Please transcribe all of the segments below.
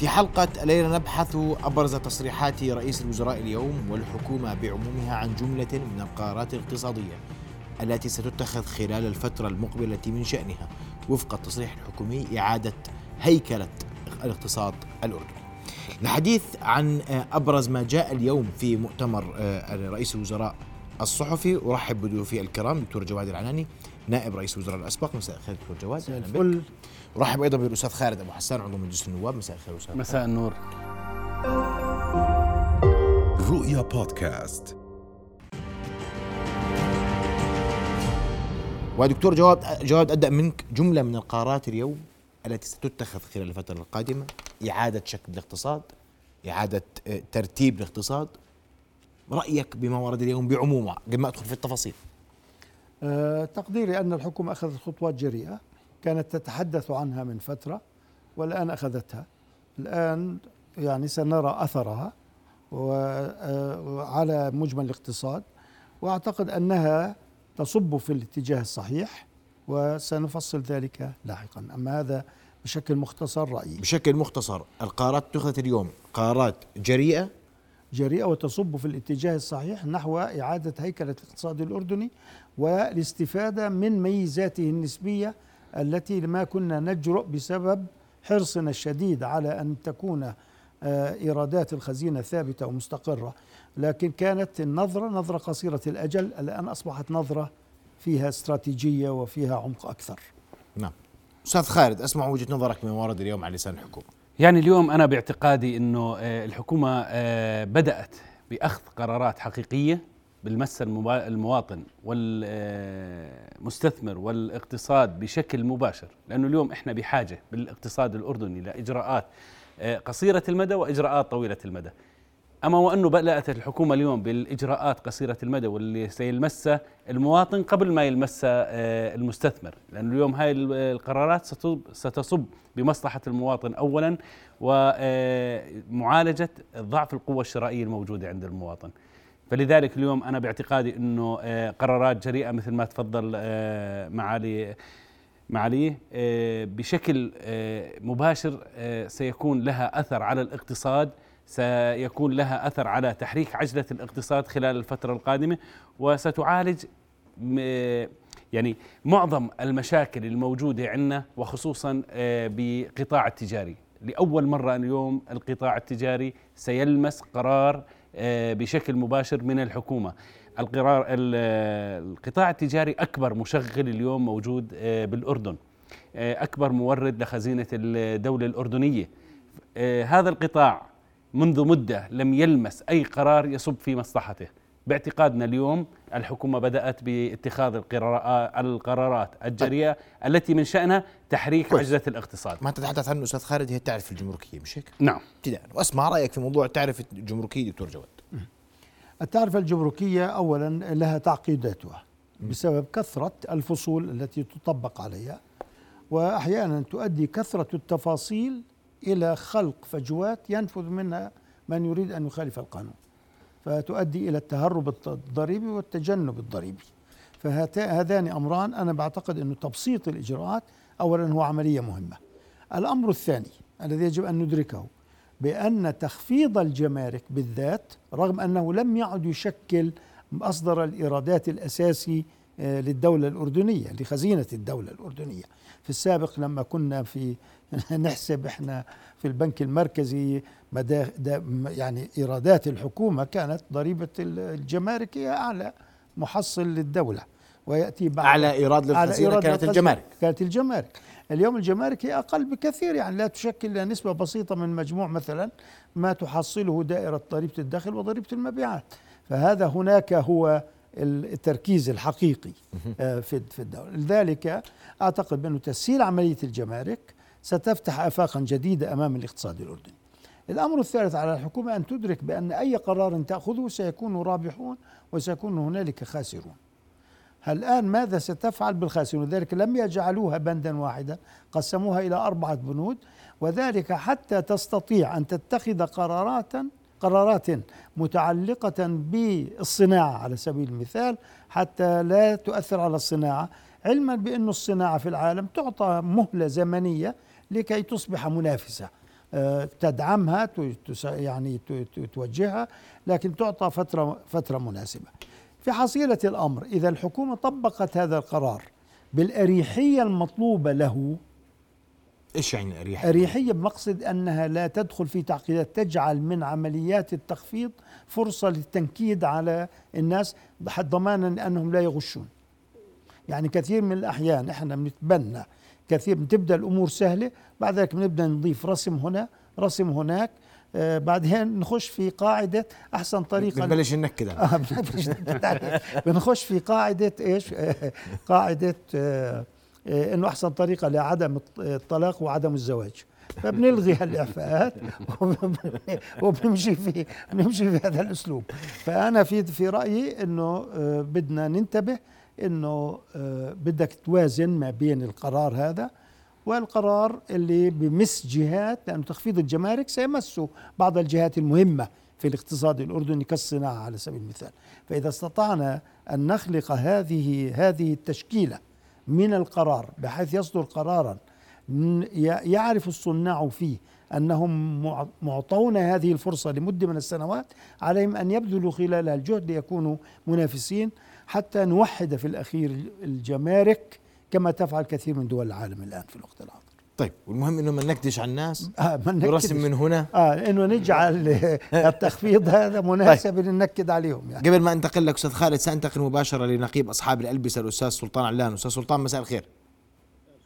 في حلقة الليلة نبحث أبرز تصريحات رئيس الوزراء اليوم والحكومة بعمومها عن جملة من القرارات الاقتصادية التي ستتخذ خلال الفترة المقبلة من شأنها وفق التصريح الحكومي إعادة هيكلة الاقتصاد الأردني. الحديث عن أبرز ما جاء اليوم في مؤتمر رئيس الوزراء الصحفي. أرحب بضيوفي الكرام دكتور جواد العناني نائب رئيس الوزراء الأسبق. مساء الخير دكتور جواد. مساء الفل. ارحب أيضا بالأستاذ خالد أبو حسان عضو مجلس النواب. مساء الخير أستاذ. مساء النور. رؤيا بودكاست. ودكتور جواد جواد أبدأ منك. جملة من القرارات اليوم التي ستتخذ خلال الفترة القادمة إعادة شكل الاقتصاد إعادة آه، ترتيب الاقتصاد. رأيك بما ورد اليوم بعمومه قبل ما أدخل في التفاصيل. أه تقديري أن الحكومة أخذت خطوات جريئة. كانت تتحدث عنها من فترة والآن أخذتها. الآن يعني سنرى أثرها وعلى آه، مجمل الاقتصاد وأعتقد أنها تصب في الاتجاه الصحيح وسنفصل ذلك لاحقا. أما هذا بشكل مختصر رأيي. بشكل مختصر القرارات اتخذت اليوم قرارات جريئة؟ جريئة وتصب في الاتجاه الصحيح نحو إعادة هيكلة الاقتصاد الأردني والاستفادة من ميزاته النسبية التي ما كنا نجرؤ بسبب حرصنا الشديد على أن تكون آه، إيرادات الخزينة ثابتة ومستقرة لكن كانت النظرة نظرة قصيرة الأجل الآن أصبحت نظرة فيها استراتيجية وفيها عمق أكثر. نعم. أستاذ خالد أسمع وجهة نظرك من ورد اليوم على لسان الحكومة. يعني اليوم أنا باعتقادي إنه آه، الحكومة آه، بدأت بأخذ قرارات حقيقية بالمس المواطن والمستثمر والاقتصاد بشكل مباشر لأنه اليوم إحنا بحاجة بالاقتصاد الأردني لإجراءات آه، قصيرة المدى وإجراءات طويلة المدى. أما وأنه بدات الحكومة اليوم بالإجراءات قصيرة المدى واللي سيلمسها المواطن قبل ما يلمسها آه، المستثمر لأنه اليوم هاي القرارات ستصب بمصلحة المواطن اولا ومعالجه آه، ضعف القوة الشرائية الموجودة عند المواطن. فلذلك اليوم أنا باعتقادي إنه آه، قرارات جريئة مثل ما تفضل معالي معاليه بشكل مباشر سيكون لها أثر على الاقتصاد سيكون لها أثر على تحريك عجلة الاقتصاد خلال الفترة القادمة وستعالج يعني معظم المشاكل الموجودة عندنا وخصوصا آه، بقطاع التجاري. لأول مرة اليوم القطاع التجاري سيلمس قرار آه، بشكل مباشر من الحكومة. القرار القطاع التجاري أكبر مشغل اليوم موجود آه، بالأردن. أكبر مورد لخزينة الدولة الأردنية. هذا القطاع منذ مدة لم يلمس أي قرار يصب في مصلحته. باعتقادنا اليوم الحكومة بدأت باتخاذ القرارات الجريئه التي من شأنها تحريك كويس. عجلة الاقتصاد. ما تتحدث عنه أستاذ خالد هي التعرفه الجمركية مش هيك؟ نعم. ابتداء. وأسمع رأيك في موضوع التعرفه الجمركية دكتور جواد. التعرفه الجمركية اولا لها تعقيداتها بسبب كثرة الفصول التي تطبق عليها واحيانا تؤدي كثرة التفاصيل إلى خلق فجوات ينفذ منها من يريد أن يخالف القانون. فتؤدي إلى التهرب الضريبي والتجنب الضريبي. فهذان أمران أنا بعتقد أنه تبسيط الإجراءات أولا هو عملية مهمة. الأمر الثاني الذي يجب أن ندركه بأن تخفيض الجمارك بالذات رغم أنه لم يعد يشكل مصدر الإيرادات الأساسي آه، للدولة الأردنية لخزينة الدولة الأردنية. في السابق لما كنا في نحسب إحنا في البنك المركزي يعني إيرادات الحكومة كانت ضريبة الجمارك هي أعلى محصل للدولة ويأتي بعد أعلى إيراد للخزينة كانت الجمارك. كانت الجمارك. اليوم الجمارك هي أقل بكثير يعني لا تشكل الا نسبة بسيطة من مجموع مثلا ما تحصله دائرة ضريبة الدخل وضريبة المبيعات. فهذا هناك هو التركيز الحقيقي آه، في في الدولة. لذلك أعتقد بانه تسهيل عملية الجمارك ستفتح افاقا جديدة أمام الاقتصاد الأردني. الأمر الثالث على الحكومة أن تدرك بأن أي قرار تأخذه سيكون رابحون وسيكون هنالك خاسرون. الآن ماذا ستفعل بالخاسرون؟ ذلك لم يجعلوها بندا واحدا قسموها إلى أربعة بنود وذلك حتى تستطيع أن تتخذ قرارات قرارات متعلقة بالصناعة على سبيل المثال حتى لا تؤثر على الصناعة. علما بأن الصناعة في العالم تعطى مهلة زمنية لكي تصبح منافسة. تدعمها يعني توجهها لكن تعطى فترة فترة مناسبة في حصيلة الأمر إذا الحكومة طبقت هذا القرار بالأريحية المطلوبة له إيش يعني أريحية؟ أريحية بمقصد أنها لا تدخل في تعقيدات تجعل من عمليات التخفيض فرصة للتنكيد على الناس ضمانا أنهم لا يغشون. يعني كثير من الأحيان إحنا بنتبنى كثير بتبدأ الأمور سهلة بعد ذلك بنبدأ نضيف رسم هنا رسم هناك آه بعدين نخش في قاعدة أحسن طريقة بنبلش ننكد آه بنخش في قاعدة إيش؟ آه قاعدة آه إنه أحسن طريقة لعدم الطلاق وعدم الزواج. فبنلغي هالإعفاءات وبنمشي في بنمشي في هذا الأسلوب. فأنا في في رأيي إنه آه، بدنا ننتبه إنه آه، بدك توازن ما بين القرار هذا والقرار اللي بمس جهات لأن تخفيض الجمارك سيمس بعض الجهات المهمة في الاقتصاد الأردني كالصناعة على سبيل المثال. فإذا استطعنا أن نخلق هذه هذه التشكيلة من القرار بحيث يصدر قرارا يعرف الصناع فيه أنهم معطون هذه الفرصة لمدة من السنوات عليهم أن يبذلوا خلالها الجهد ليكونوا منافسين حتى نوحد في الأخير الجمارك كما تفعل كثير من دول العالم الآن في الوقت الحاضر. طيب والمهم إنه ما نكدش على الناس؟ آه نرسم من هنا؟ آه إنه نجعل التخفيض هذا مناسب طيب. ننكد عليهم يعني. قبل ما انتقل لك أستاذ خالد سأنتقل مباشرة لنقيب أصحاب الألبسة الأستاذ سلطان علان. أستاذ سلطان مساء الخير.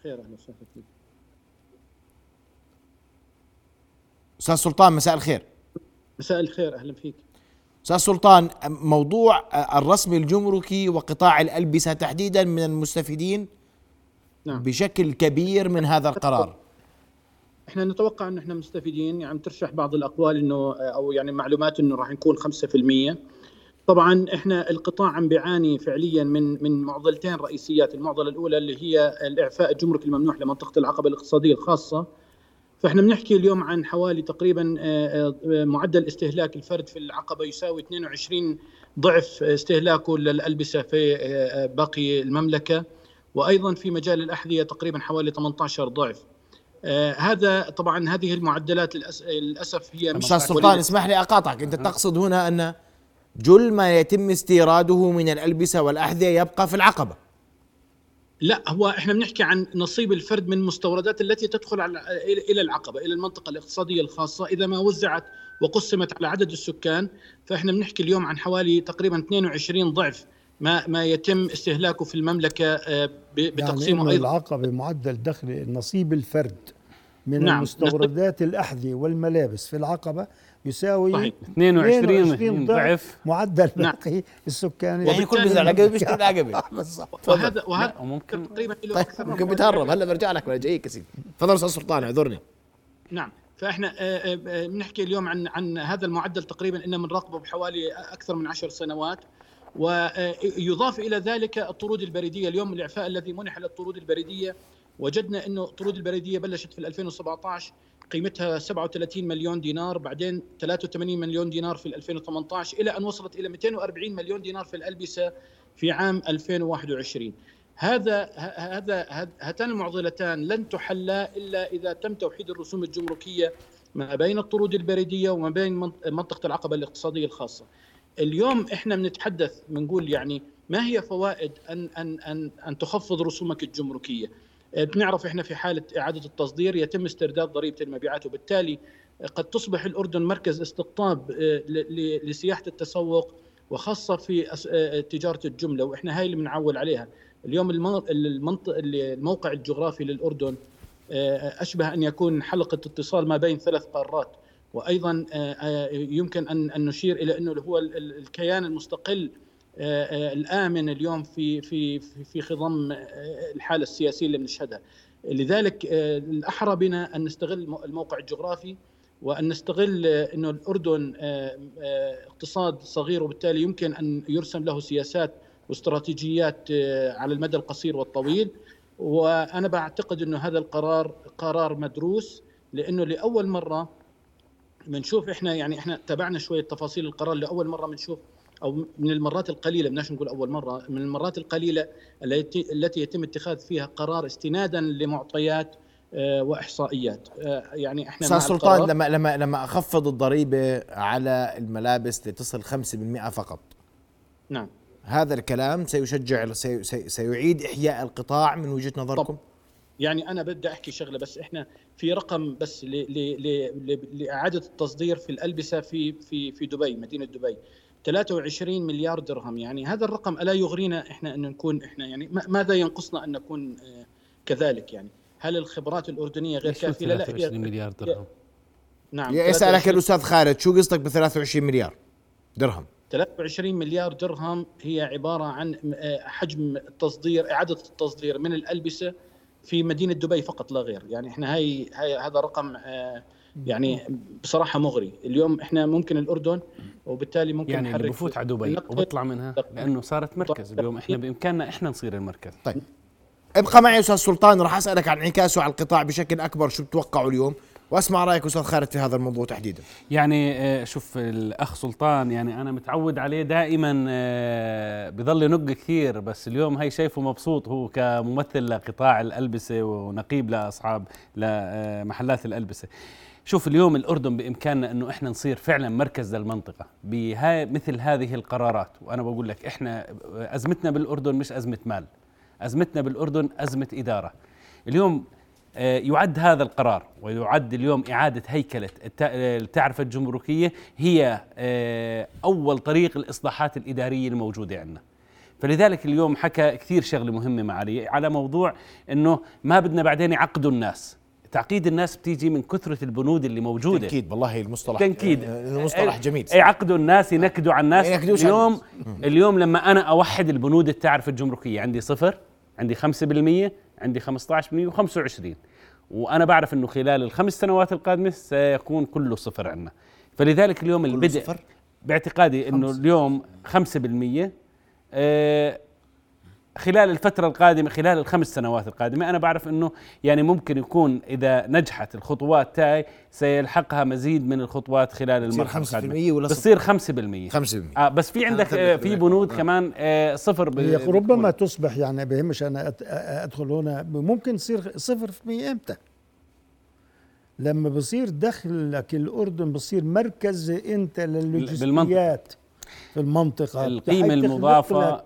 خير أهلا وسهلا فيك. أستاذ سلطان مساء الخير. مساء الخير أهلا فيك. أستاذ سلطان موضوع الرسم الجمركي وقطاع الألبسة تحديدا من المستفيدين نعم. بشكل كبير من هذا القرار. إحنا نتوقع انه إحنا مستفيدين يعني ترشح بعض الأقوال إنه أو يعني معلومات إنه راح نكون 5% طبعا إحنا القطاع عم بيعاني فعليا من من معضلتين رئيسيات، المعضلة الأولى اللي هي الإعفاء الجمركي الممنوح لمنطقة العقبة الاقتصادية الخاصة. فإحنا بنحكي اليوم عن حوالي تقريبا آه، آه، معدل استهلاك الفرد في العقبة يساوي 22 ضعف استهلاكه للألبسة في آه، باقي المملكة. وأيضا في مجال الأحذية تقريبا حوالي 18 ضعف. هذا طبعا هذه المعدلات للأسف هي أستاذ سلطان اسمح لي أقاطعك. أنت تقصد هنا أن جل ما يتم استيراده من الألبسة والأحذية يبقى في العقبة. لا هو إحنا بنحكي عن نصيب الفرد من المستوردات التي تدخل على إلى العقبة إلى المنطقة الاقتصادية الخاصة. إذا ما وزعت وقسمت على عدد السكان فإحنا بنحكي اليوم عن حوالي تقريبا 22 ضعف ما ما يتم استهلاكه في المملكة آه، بتقسيمه يعني أيضا. العقبة معدل دخل نصيب الفرد من نعم المستوردات الأحذية والملابس في العقبة يساوي صحيح. 22 ضعف معدل نعم. باقي السكاني يعني كل بزر العقبه بيشتري العقبة. بالضبط. وهذا وهذا ممكن تقريبا له طيب أكثر ممكن بتهرب هلا برجع لك ولا جايك يا سيدي تفضل أستاذ سلطان اعذرني. نعم. فإحنا آه، آه، بنحكي اليوم عن عن هذا المعدل تقريبا ان بنراقبه بحوالي أكثر من عشر سنوات. ويضاف إلى ذلك الطرود البريدية. اليوم الإعفاء الذي منح للطرود البريدية وجدنا إنه الطرود البريدية بلشت في 2017 قيمتها 37 مليون دينار بعدين 83 مليون دينار في 2018 إلى أن وصلت إلى 240 مليون دينار في الألبسة في عام 2021 هذا هذا هاتان المعضلتان لن تحلا إلا إذا تم توحيد الرسوم الجمركية ما بين الطرود البريدية وما بين منطقة العقبة الاقتصادية الخاصة. اليوم إحنا بنتحدث بنقول يعني ما هي فوائد أن أن أن أن تخفض رسومك الجمركية؟ بنعرف إحنا في حالة إعادة التصدير يتم استرداد ضريبة المبيعات وبالتالي قد تصبح الأردن مركز استقطاب آه، لسياحة التسوق وخاصة في آه، تجارة الجملة وإحنا هاي اللي بنعول عليها. اليوم المنطق الموقع الجغرافي للأردن آه، أشبه أن يكون حلقة اتصال ما بين ثلاث قارات وأيضا يمكن ان نشير إلى أنه هو الكيان المستقل الآمن اليوم في في في خضم آه، الحالة السياسية اللي بنشهدها. لذلك الأحرى بنا أن نستغل الموقع الجغرافي وأن نستغل إنه الأردن اقتصاد صغير وبالتالي يمكن أن يرسم له سياسات واستراتيجيات على المدى القصير والطويل. وأنا بعتقد إنه هذا القرار قرار مدروس لأنه لأول مرة بنشوف إحنا يعني إحنا تابعنا شوية تفاصيل القرار لأول مرة بنشوف أو من المرات القليلة بدناش نقول أول مرة من المرات القليلة التي التي يتم اتخاذ فيها قرار استنادا لمعطيات آه، وإحصائيات. آه، يعني إحنا أستاذ سلطان لما لما لما أخفض الضريبة على الملابس لتصل 5% فقط. نعم. هذا الكلام سيشجع سي سي سيعيد إحياء القطاع من وجهة نظركم؟ يعني أنا بدي أحكي شغلة بس إحنا في رقم بس ل ل ل ل لإعادة التصدير في الألبسة في في في دبي مدينة دبي. 23 مليار درهم. يعني هذا الرقم ألا يغرينا إحنا أن نكون إحنا يعني ما- ماذا ينقصنا أن نكون آه، كذلك يعني؟ هل الخبرات الأردنية غير كافيه لا لا 23 هي- مليار درهم. نعم يسألك 23 الأستاذ خالد شو قصدك ب 23 مليار درهم؟ 23 مليار درهم هي عبارة عن آه، حجم التصدير إعادة التصدير من الألبسة في مدينة دبي فقط لا غير. يعني إحنا هاي, هاي هذا رقم آه، يعني بصراحة مغري. اليوم إحنا ممكن الأردن وبالتالي ممكن يعني اللي نحرك بفوت على دبي. وبيطلع منها لأنه صارت مركز اليوم. إحنا بإمكاننا إحنا نصير المركز. طيب. ابقى معي أستاذ سلطان راح أسألك عن انعكاسه على القطاع بشكل أكبر شو بتوقعوا اليوم؟ وأسمع رأيك أستاذ خالد في هذا الموضوع تحديدا. يعني آه، شوف الأخ سلطان يعني أنا متعود عليه دائما آه، بضل ينق كثير بس اليوم هي شايفه مبسوط هو كممثل لقطاع الألبسة ونقيب لأصحاب لمحلات الألبسة. شوف اليوم الأردن بإمكاننا إنه إحنا نصير فعلا مركز للمنطقه مثل هذه القرارات. وأنا بقول لك إحنا أزمتنا بالأردن مش أزمة مال. أزمتنا بالأردن أزمة إدارة. اليوم آه، يعد هذا القرار ويعد اليوم إعادة هيكلة الت- التعرفة الجمركية هي آه، أول طريق الإصلاحات الإدارية الموجودة عندنا. فلذلك اليوم حكى كثير شغلة مهمة معالي على موضوع أنه ما بدنا بعدين يعقدوا الناس. تعقيد الناس بتيجي من كثرة البنود اللي موجودة. تنكيد والله المصطلح تنكيد. المصطلح جميل. يعقدوا الناس ينكدوا على الناس. اليوم اليوم لما أنا أوحد البنود التعرفه الجمركية عندي صفر عندي 5% عندي 15% و25 وأنا بعرف إنه خلال الخمس سنوات القادمة سيكون كله صفر عندنا فلذلك اليوم البدء صفر؟ باعتقادي إنه اليوم 5% آه، خلال الفترة القادمة خلال الخمس سنوات القادمة أنا بعرف أنه يعني ممكن يكون إذا نجحت الخطوات تاعي سيلحقها مزيد من الخطوات خلال تصير المرحلة 5% القادمة ولا بتصير 5% 5% آه بس في عندك آه في بنود كمان آه صفر هي. ربما تصبح يعني بهمش أنا أت- أدخل هنا ممكن تصير صفر في المية إمتى؟ لما بصير دخلك الأردن بصير مركز إنت للوجستيات. في المنطقة. القيمة المضافة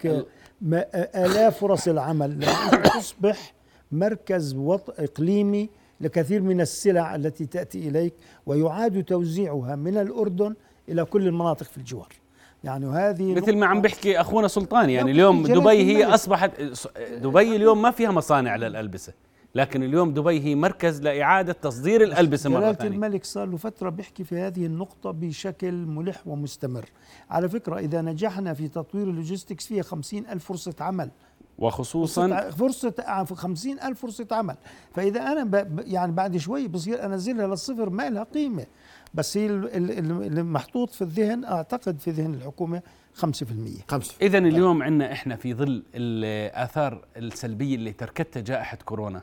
آلاف فرص العمل. تصبح مركز وط إقليمي لكثير من السلع التي تأتي إليك ويعاد توزيعها من الأردن إلى كل المناطق في الجوار. يعني وهذه مثل ما عم بحكي أخونا سلطان يعني اليوم دبي هي. أصبحت دبي اليوم ما فيها مصانع للألبسة. لكن اليوم دبي هي مركز لإعادة تصدير الألبسة مرة جلالة ثانية. الملك صار له فترة بيحكي في هذه النقطة بشكل ملح ومستمر. على فكرة إذا نجحنا في تطوير اللوجيستكس فيها خمسين ألف فرصة عمل. وخصوصا فرصة خمسين ألف فرصة عمل. فإذا أنا ب ب- يعني بعد شوي بصير أنزلها للصفر ما لها قيمة. بس هي ال- ال- ال- اللي محطوط في الذهن أعتقد في ذهن الحكومة خمسة في المية. 5 إذا اليوم عندنا إحنا في ظل الآثار السلبية اللي تركتها جائحة كورونا.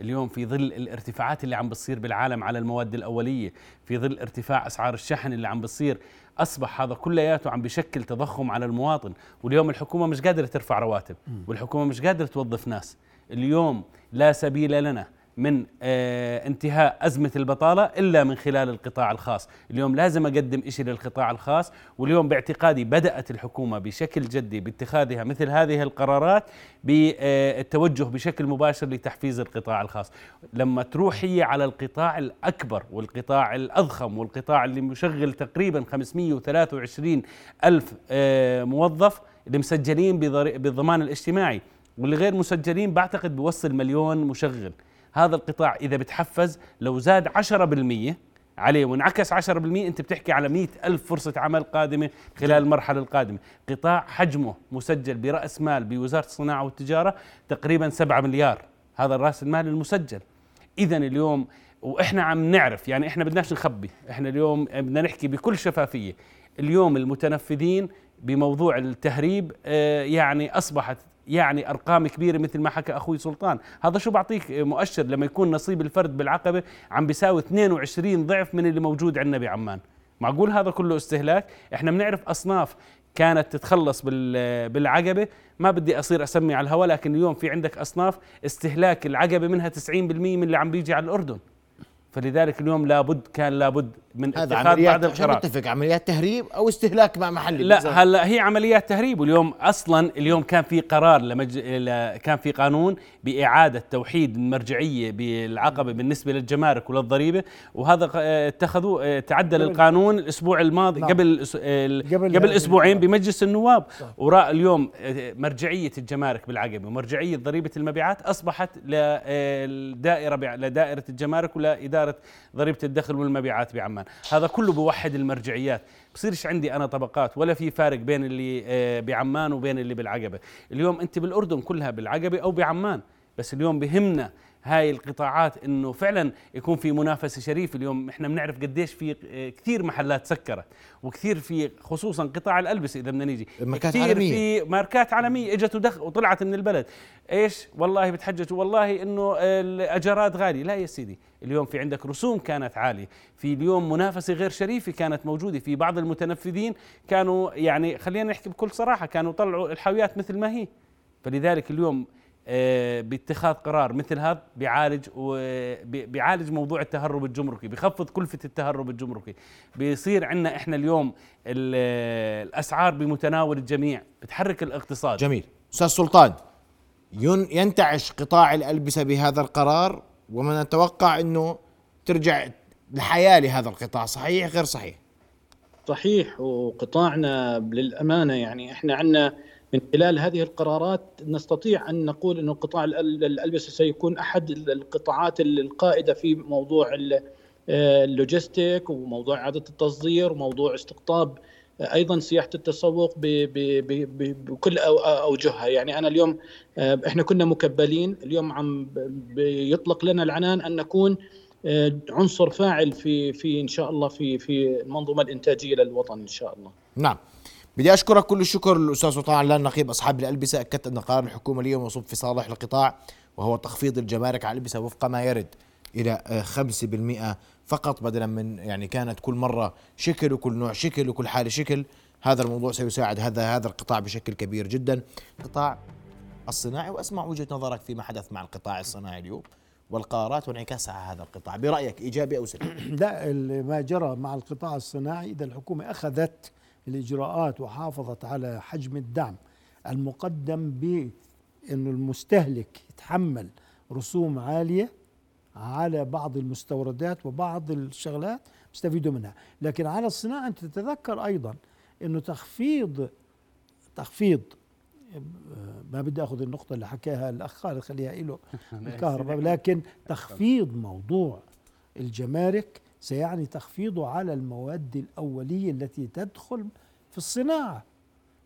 اليوم في ظل الارتفاعات اللي عم بتصير بالعالم على المواد الأولية في ظل ارتفاع أسعار الشحن اللي عم بتصير أصبح هذا كلياته عم بشكل تضخم على المواطن. واليوم الحكومة مش قادرة ترفع رواتب والحكومة مش قادرة توظف ناس. اليوم لا سبيل لنا من آه انتهاء أزمة البطالة إلا من خلال القطاع الخاص. اليوم لازم أقدم إشي للقطاع الخاص واليوم باعتقادي بدأت الحكومة بشكل جدي باتخاذها مثل هذه القرارات بالتوجه بشكل مباشر لتحفيز القطاع الخاص. لما تروح هي على القطاع الأكبر والقطاع الأضخم والقطاع اللي مشغل تقريبا 523 ألف آه موظف اللي مسجلين بضري- بالضمان الاجتماعي واللي غير مسجلين بعتقد بوصل مليون مشغل. هذا القطاع إذا بتحفز لو زاد 10% عليه وانعكس 10% أنت بتحكي على 100 ألف فرصة عمل قادمة خلال المرحلة القادمة. قطاع حجمه مسجل برأس مال بوزارة الصناعة والتجارة تقريبا 7 مليار. هذا الرأس المال المسجل. إذا اليوم وإحنا عم نعرف يعني إحنا بدناش نخبي. إحنا اليوم بدنا نحكي بكل شفافية. اليوم المتنفذين بموضوع التهريب آه، يعني أصبحت يعني أرقام كبيرة مثل ما حكى أخوي سلطان. هذا شو بعطيك مؤشر لما يكون نصيب الفرد بالعقبة عم بيساوي 22 ضعف من اللي موجود عندنا بعمان معقول هذا كله استهلاك؟ إحنا بنعرف أصناف كانت تتخلص بال- بالعقبة. ما بدي أصير أسمي على الهواء لكن اليوم في عندك أصناف استهلاك العقبة منها 90% من اللي عم بيجي على الأردن. فلذلك اليوم لابد كان لابد من هذا اتخاذ عمليات بعض عشان القرار نتفق عمليات تهريب أو استهلاك مع محلي. لا هلا هي عمليات تهريب واليوم أصلا اليوم كان في قرار لمج... ل- كان في قانون بإعادة توحيد المرجعيه بالعقبة بالنسبة للجمارك وللضريبة وهذا آه، اتخذوا آه، تعدل القانون الأسبوع الماضي نعم. قبل آه، قبل قبل هذه أسبوعين. بمجلس النواب وراء اليوم آه، مرجعية الجمارك بالعقبة ومرجعيه ضريبة المبيعات أصبحت للدائره لدائرة الجمارك ولإدارة ضريبة الدخل والمبيعات بعمان هذا كله بوحد المرجعيات. بصيرش عندي أنا طبقات؟ ولا في فارق بين اللي آه، بعمان وبين اللي بالعقبة. اليوم أنت بالأردن كلها بالعقبة أو بعمان. بس اليوم بهمنا هاي القطاعات إنه فعلا يكون في منافسة شريفه اليوم إحنا بنعرف قديش في آه، كثير محلات سكرت. وكثير في خصوصا قطاع الألبسة إذا بدنا نيجي. ماركات كثير عالمية. في ماركات عالمية إجت ودخ وطلعت من البلد. إيش؟ والله بتحججوا والله إنه الاجارات غالية. لا يا سيدي. اليوم في عندك رسوم كانت عالية في اليوم منافسة غير شريفة كانت موجودة في بعض المتنفذين كانوا يعني خلينا نحكي بكل صراحة كانوا يطلعوا الحاويات مثل ما هي. فلذلك اليوم آه، باتخاذ قرار مثل هذا بيعالج بيعالج موضوع التهرب الجمركي بخفض كلفة التهرب الجمركي. بيصير عندنا إحنا اليوم ال- الأسعار بمتناول الجميع بتحرك الاقتصاد. جميل. أستاذ سلطان ين- ينتعش قطاع الألبسة بهذا القرار؟ ومن نتوقع إنه ترجع الحياة لهذا القطاع صحيح غير صحيح؟ صحيح وقطاعنا للأمانة يعني إحنا عندنا من خلال هذه القرارات نستطيع أن نقول إنه قطاع الألبسة سيكون أحد القطاعات القائدة في موضوع آه، اللوجستيك وموضوع إعادة التصدير وموضوع استقطاب أيضا سياحة التسوق بكل أوجهها. يعني أنا اليوم آه، إحنا كنا مكبلين. اليوم عم بيطلق لنا العنان أن نكون آه، عنصر فاعل في في إن شاء الله في في المنظومة الإنتاجية للوطن إن شاء الله. نعم. بدي أشكرك كل الشكر الأستاذ سلطان علان نقيب أصحاب الألبسة. أكدت أن قرار الحكومة اليوم يصب في صالح القطاع وهو تخفيض الجمارك على الألبسة وفق ما يرد إلى آه، 5% فقط بدلا من يعني كانت كل مرة شكل وكل نوع شكل وكل حالة شكل هذا الموضوع سيساعد هذا هذا القطاع بشكل كبير جدا. قطاع الصناعي وأسمع وجهة نظرك فيما حدث مع القطاع الصناعي اليوم والقرارات وانعكاسها على هذا القطاع برأيك إيجابي أو سلبي؟ لا ما جرى مع القطاع الصناعي إذا الحكومة أخذت الإجراءات وحافظت على حجم الدعم المقدم بأنه المستهلك يتحمل رسوم عالية على بعض المستوردات وبعض الشغلات يستفيدوا منها. لكن على الصناعة أنت تتذكر أيضا أنه تخفيض تخفيض ما بدي أخذ النقطة اللي حكاها الأخ خالد خليها له الكهرباء لكن تخفيض موضوع الجمارك سيعني تخفيضه على المواد الأولية التي تدخل في الصناعة.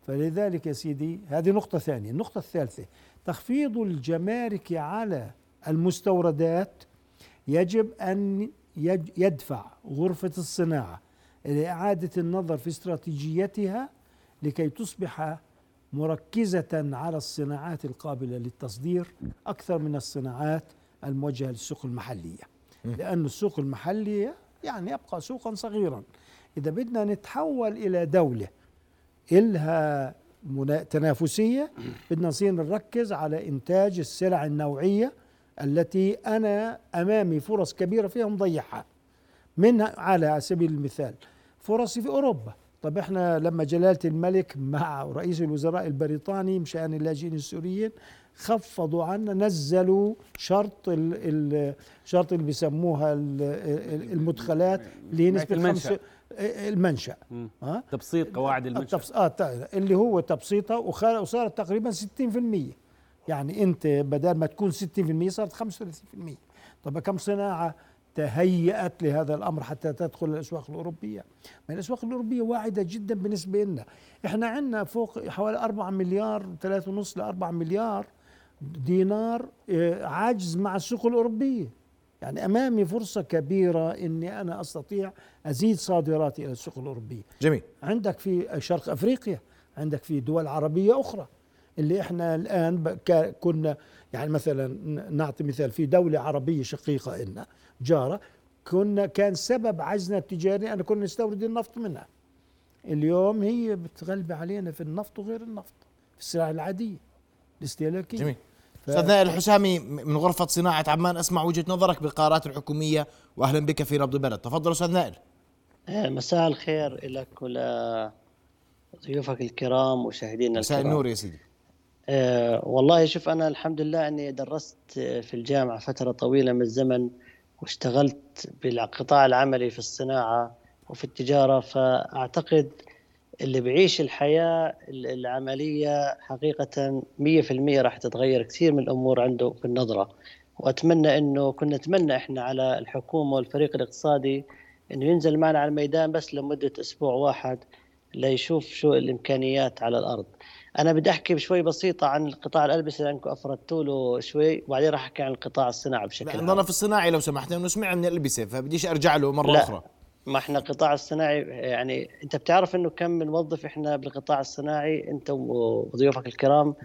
فلذلك يا سيدي هذه نقطة ثانية. النقطة الثالثة تخفيض الجمارك على المستوردات يجب أن يج- يدفع غرفة الصناعة لإعادة النظر في استراتيجيتها لكي تصبح مركزة على الصناعات القابلة للتصدير أكثر من الصناعات الموجهة للسوق المحلية. لأن السوق المحلية يعني يبقى سوقا صغيرا. إذا بدنا نتحول إلى دولة إلها تنافسية بدنا نصير نركز على إنتاج السلع النوعية التي أنا أمامي فرص كبيرة فيها مضيعها منها على سبيل المثال فرصي في أوروبا. طب إحنا لما جلالة الملك مع رئيس الوزراء البريطاني مشان اللاجئين السوريين خفضوا عنا نزلوا شرط ال شرط اللي بيسموها ال- ال- المدخلات اللي هي نسبة المنشأ. ها؟ تبسيط قواعد المنشأ. التفص... آه اللي هو تبسيطها وصارت تقريبا 60% يعني انت بدل ما تكون 60% صارت 35% طب كم صناعة تهيأت لهذا الأمر حتى تدخل الأسواق الأوروبية؟ ما الأسواق الأوروبية واعدة جدا بالنسبة لنا. إحنا عندنا فوق حوالي 4 مليار 3.5 ل 4 مليار دينار آه، عاجز مع السوق الأوروبية. يعني أمامي فرصة كبيرة إني أنا أستطيع أزيد صادراتي إلى السوق الأوروبية. جميل. عندك في شرق أفريقيا عندك في دول عربية أخرى. اللي إحنا الآن كنا يعني مثلا نعطي مثال في دولة عربية شقيقة لنا جارة كنا كان سبب عجزنا التجاري أن كنا نستورد النفط منها. اليوم هي بتغلب علينا في النفط وغير النفط في السلع العادية الاستهلاكية. جميل. ف- أستاذ نائل الحسامي من غرفة صناعة عمان أسمع وجهة نظرك بالقرارات الحكومية واهلا بك في نبض البلد تفضل أستاذ نائل. آه، مساء الخير لك ولضيوفك الكرام ومشاهدينا مساء الكرام. النور يا سيدي. آه والله شوف أنا الحمد لله أني درست في الجامعة فترة طويلة من الزمن واشتغلت بالقطاع العملي في الصناعة وفي التجارة فأعتقد اللي بعيش الحياة ال- العملية حقيقة مية في المية راح تتغير كثير من الأمور عنده في النظرة. وأتمنى أنه كنا نتمنى إحنا على الحكومة والفريق الاقتصادي أنه ينزل معنا على الميدان بس لمدة أسبوع واحد ليشوف شو الإمكانيات على الأرض. أنا بدي أحكي بشوي بسيطة عن قطاع الألبسة لأنكم أفردتوا له شوي وبعدين راح أحكي عن قطاع الصناعة بشكل لا عام. في الصناعي لو سمحت لأنه سمع من الألبسة فبديش أرجع له مرة لا. أخرى. ما إحنا القطاع الصناعي يعني أنت بتعرف إنه كم من موظف إحنا بالقطاع الصناعي أنت وضيوفك الكرام.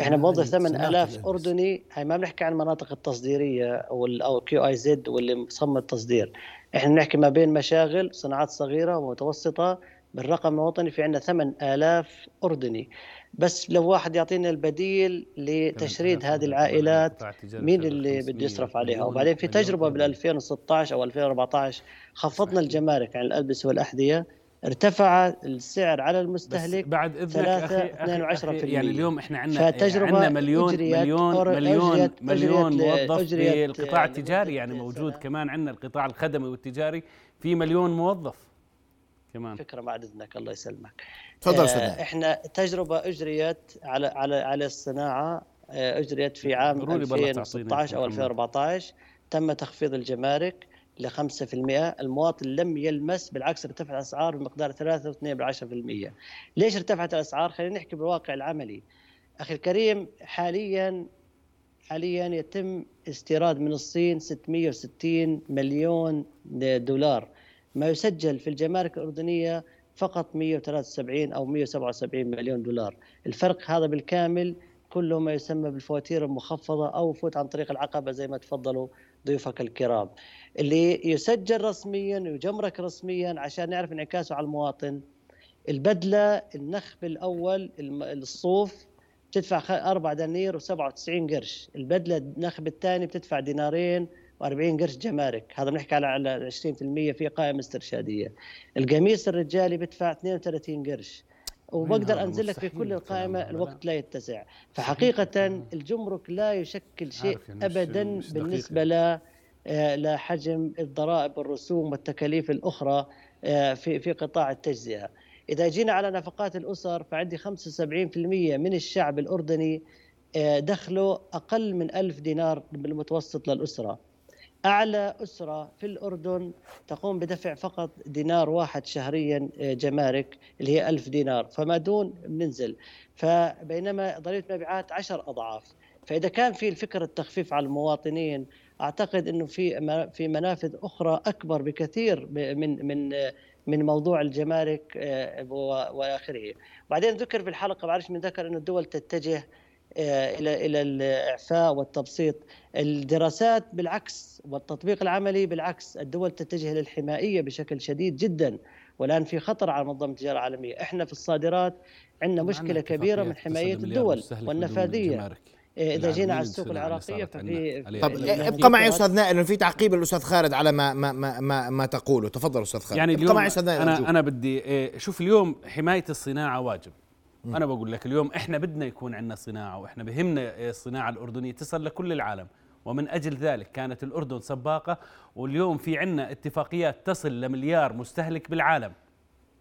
إحنا بنوظف الصناعة، 8000 الألبسة. أردني. هاي ما بنحكي عن المناطق التصديرية أو ال- أو كيو آي زد واللي مصمم التصدير. إحنا بنحكي ما بين مشاغل صناعات صغيرة ومتوسطة بالرقم الوطني في عندنا 8000 أردني. بس لو واحد يعطينا البديل لتشريد هذه العائلات مين اللي بده يصرف عليها وبعدين في تجربة بال 2016 أو 2014 خفضنا الجمارك عن الالبسه والأحذية ارتفع السعر على المستهلك بعد إذنك ثلاثة، أخي- اثنين أخي وعشرة أخي في يعني المية. اليوم إحنا عندنا فتجربة عندنا مليون أجريت مليون مليون أجريت- مليون موظف بالقطاع لمدة التجاري يعني موجود. كمان عندنا القطاع الخدمي والتجاري في مليون موظف كمان. فكرة بعد إذنك الله يسلمك. تفضل آه،. إحنا تجربة أجريت على على على الصناعة آه، أجريت في عام ضروري بالله تعطينا 2016 أو محمد. 2014 تم تخفيض الجمارك ل 5% المواطن لم يلمس بالعكس ارتفع الأسعار بمقدار 3.2% ليش ارتفعت الأسعار؟ خلينا نحكي بالواقع العملي. أخي الكريم حاليا حاليا يتم استيراد من الصين 660 مليون دولار. ما يسجل في الجمارك الأردنية فقط 173 أو 177 مليون دولار. الفرق هذا بالكامل كله ما يسمى بالفواتير المخفضة أو فوت عن طريق العقبة زي ما تفضلوا ضيوفك الكرام. اللي يسجل رسميا ويجمرك رسميا عشان نعرف انعكاسه على المواطن البدلة النخب الأول الصوف بتدفع خ- 4 دنانير و97 قرش. البدلة النخب الثاني بتدفع دينارين و40 قرش جمارك. هذا بنحكي على على 20% في قائمة استرشادية. القميص الرجالي بدفع 32 قرش. وبقدر أنزل لك في كل القائمة. الوقت لا. يتسع. فحقيقة الجمرك لا يشكل شيء ابدا بالنسبة ل آه، لحجم الضرائب والرسوم والتكاليف الأخرى آه، في في قطاع التجزئة. إذا جينا على نفقات الأسر فعندي 75% من الشعب الأردني آه، دخله أقل من ألف دينار بالمتوسط للأسرة. أعلى أسرة في الأردن تقوم بدفع فقط دينار واحد شهريا آه، جمارك اللي هي ألف دينار فما دون بننزل فبينما ضريبة مبيعات عشر أضعاف فإذا كان في الفكر التخفيف على المواطنين أعتقد إنه في في منافذ أخرى أكبر بكثير من من آه، من موضوع الجمارك آه، وآخره. بعدين ذكر في الحلقة بعرفش من ذكر إنه الدول تتجه إلى إلى الإعفاء والتبسيط. الدراسات بالعكس والتطبيق العملي بالعكس الدول تتجه للحمائيه بشكل شديد جدا. والآن في خطر على منظمة التجارة العالمية. إحنا في الصادرات عندنا مشكلة كبيرة من حماية الدول والنفاذية. إيه، إذا جينا على السوق العراقية ففي طب يعني أبقى معي أستاذ نائل في تعقيب الأستاذ خالد على ما ما ما ما, ما تقوله. تفضل أستاذ خالد. يعني أبقى معي أستاذ نائل أنا. أنا بدي إيه، شوف اليوم حماية الصناعة واجب. أنا بقول لك اليوم إحنا بدنا يكون عندنا صناعة وإحنا بهمنا الصناعة الأردنية تصل لكل العالم. ومن أجل ذلك كانت الأردن سباقة واليوم في عندنا اتفاقيات تصل لمليار مستهلك بالعالم.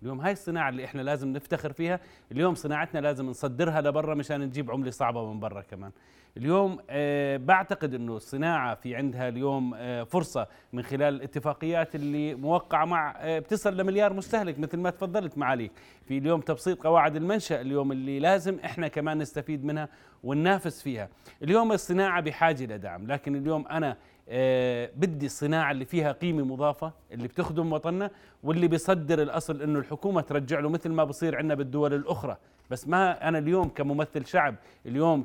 اليوم هاي الصناعة اللي إحنا لازم نفتخر فيها اليوم صناعتنا لازم نصدرها لبرا مشان نجيب عملة صعبة من برا كمان. اليوم آه بعتقد إنه الصناعة في عندها اليوم آه فرصة من خلال الاتفاقيات اللي موقعة مع آه بتصل لمليار مستهلك مثل ما تفضلت معاليك. في اليوم تبسيط قواعد المنشأ اليوم اللي لازم إحنا كمان نستفيد منها وننافس فيها. اليوم الصناعة بحاجة لدعم لكن اليوم أنا آه بدي الصناعة اللي فيها قيمة مضافة اللي بتخدم وطننا واللي بيصدر الأصل إنه الحكومة ترجع له مثل ما بصير عندنا بالدول الأخرى. بس ما أنا اليوم كممثل شعب اليوم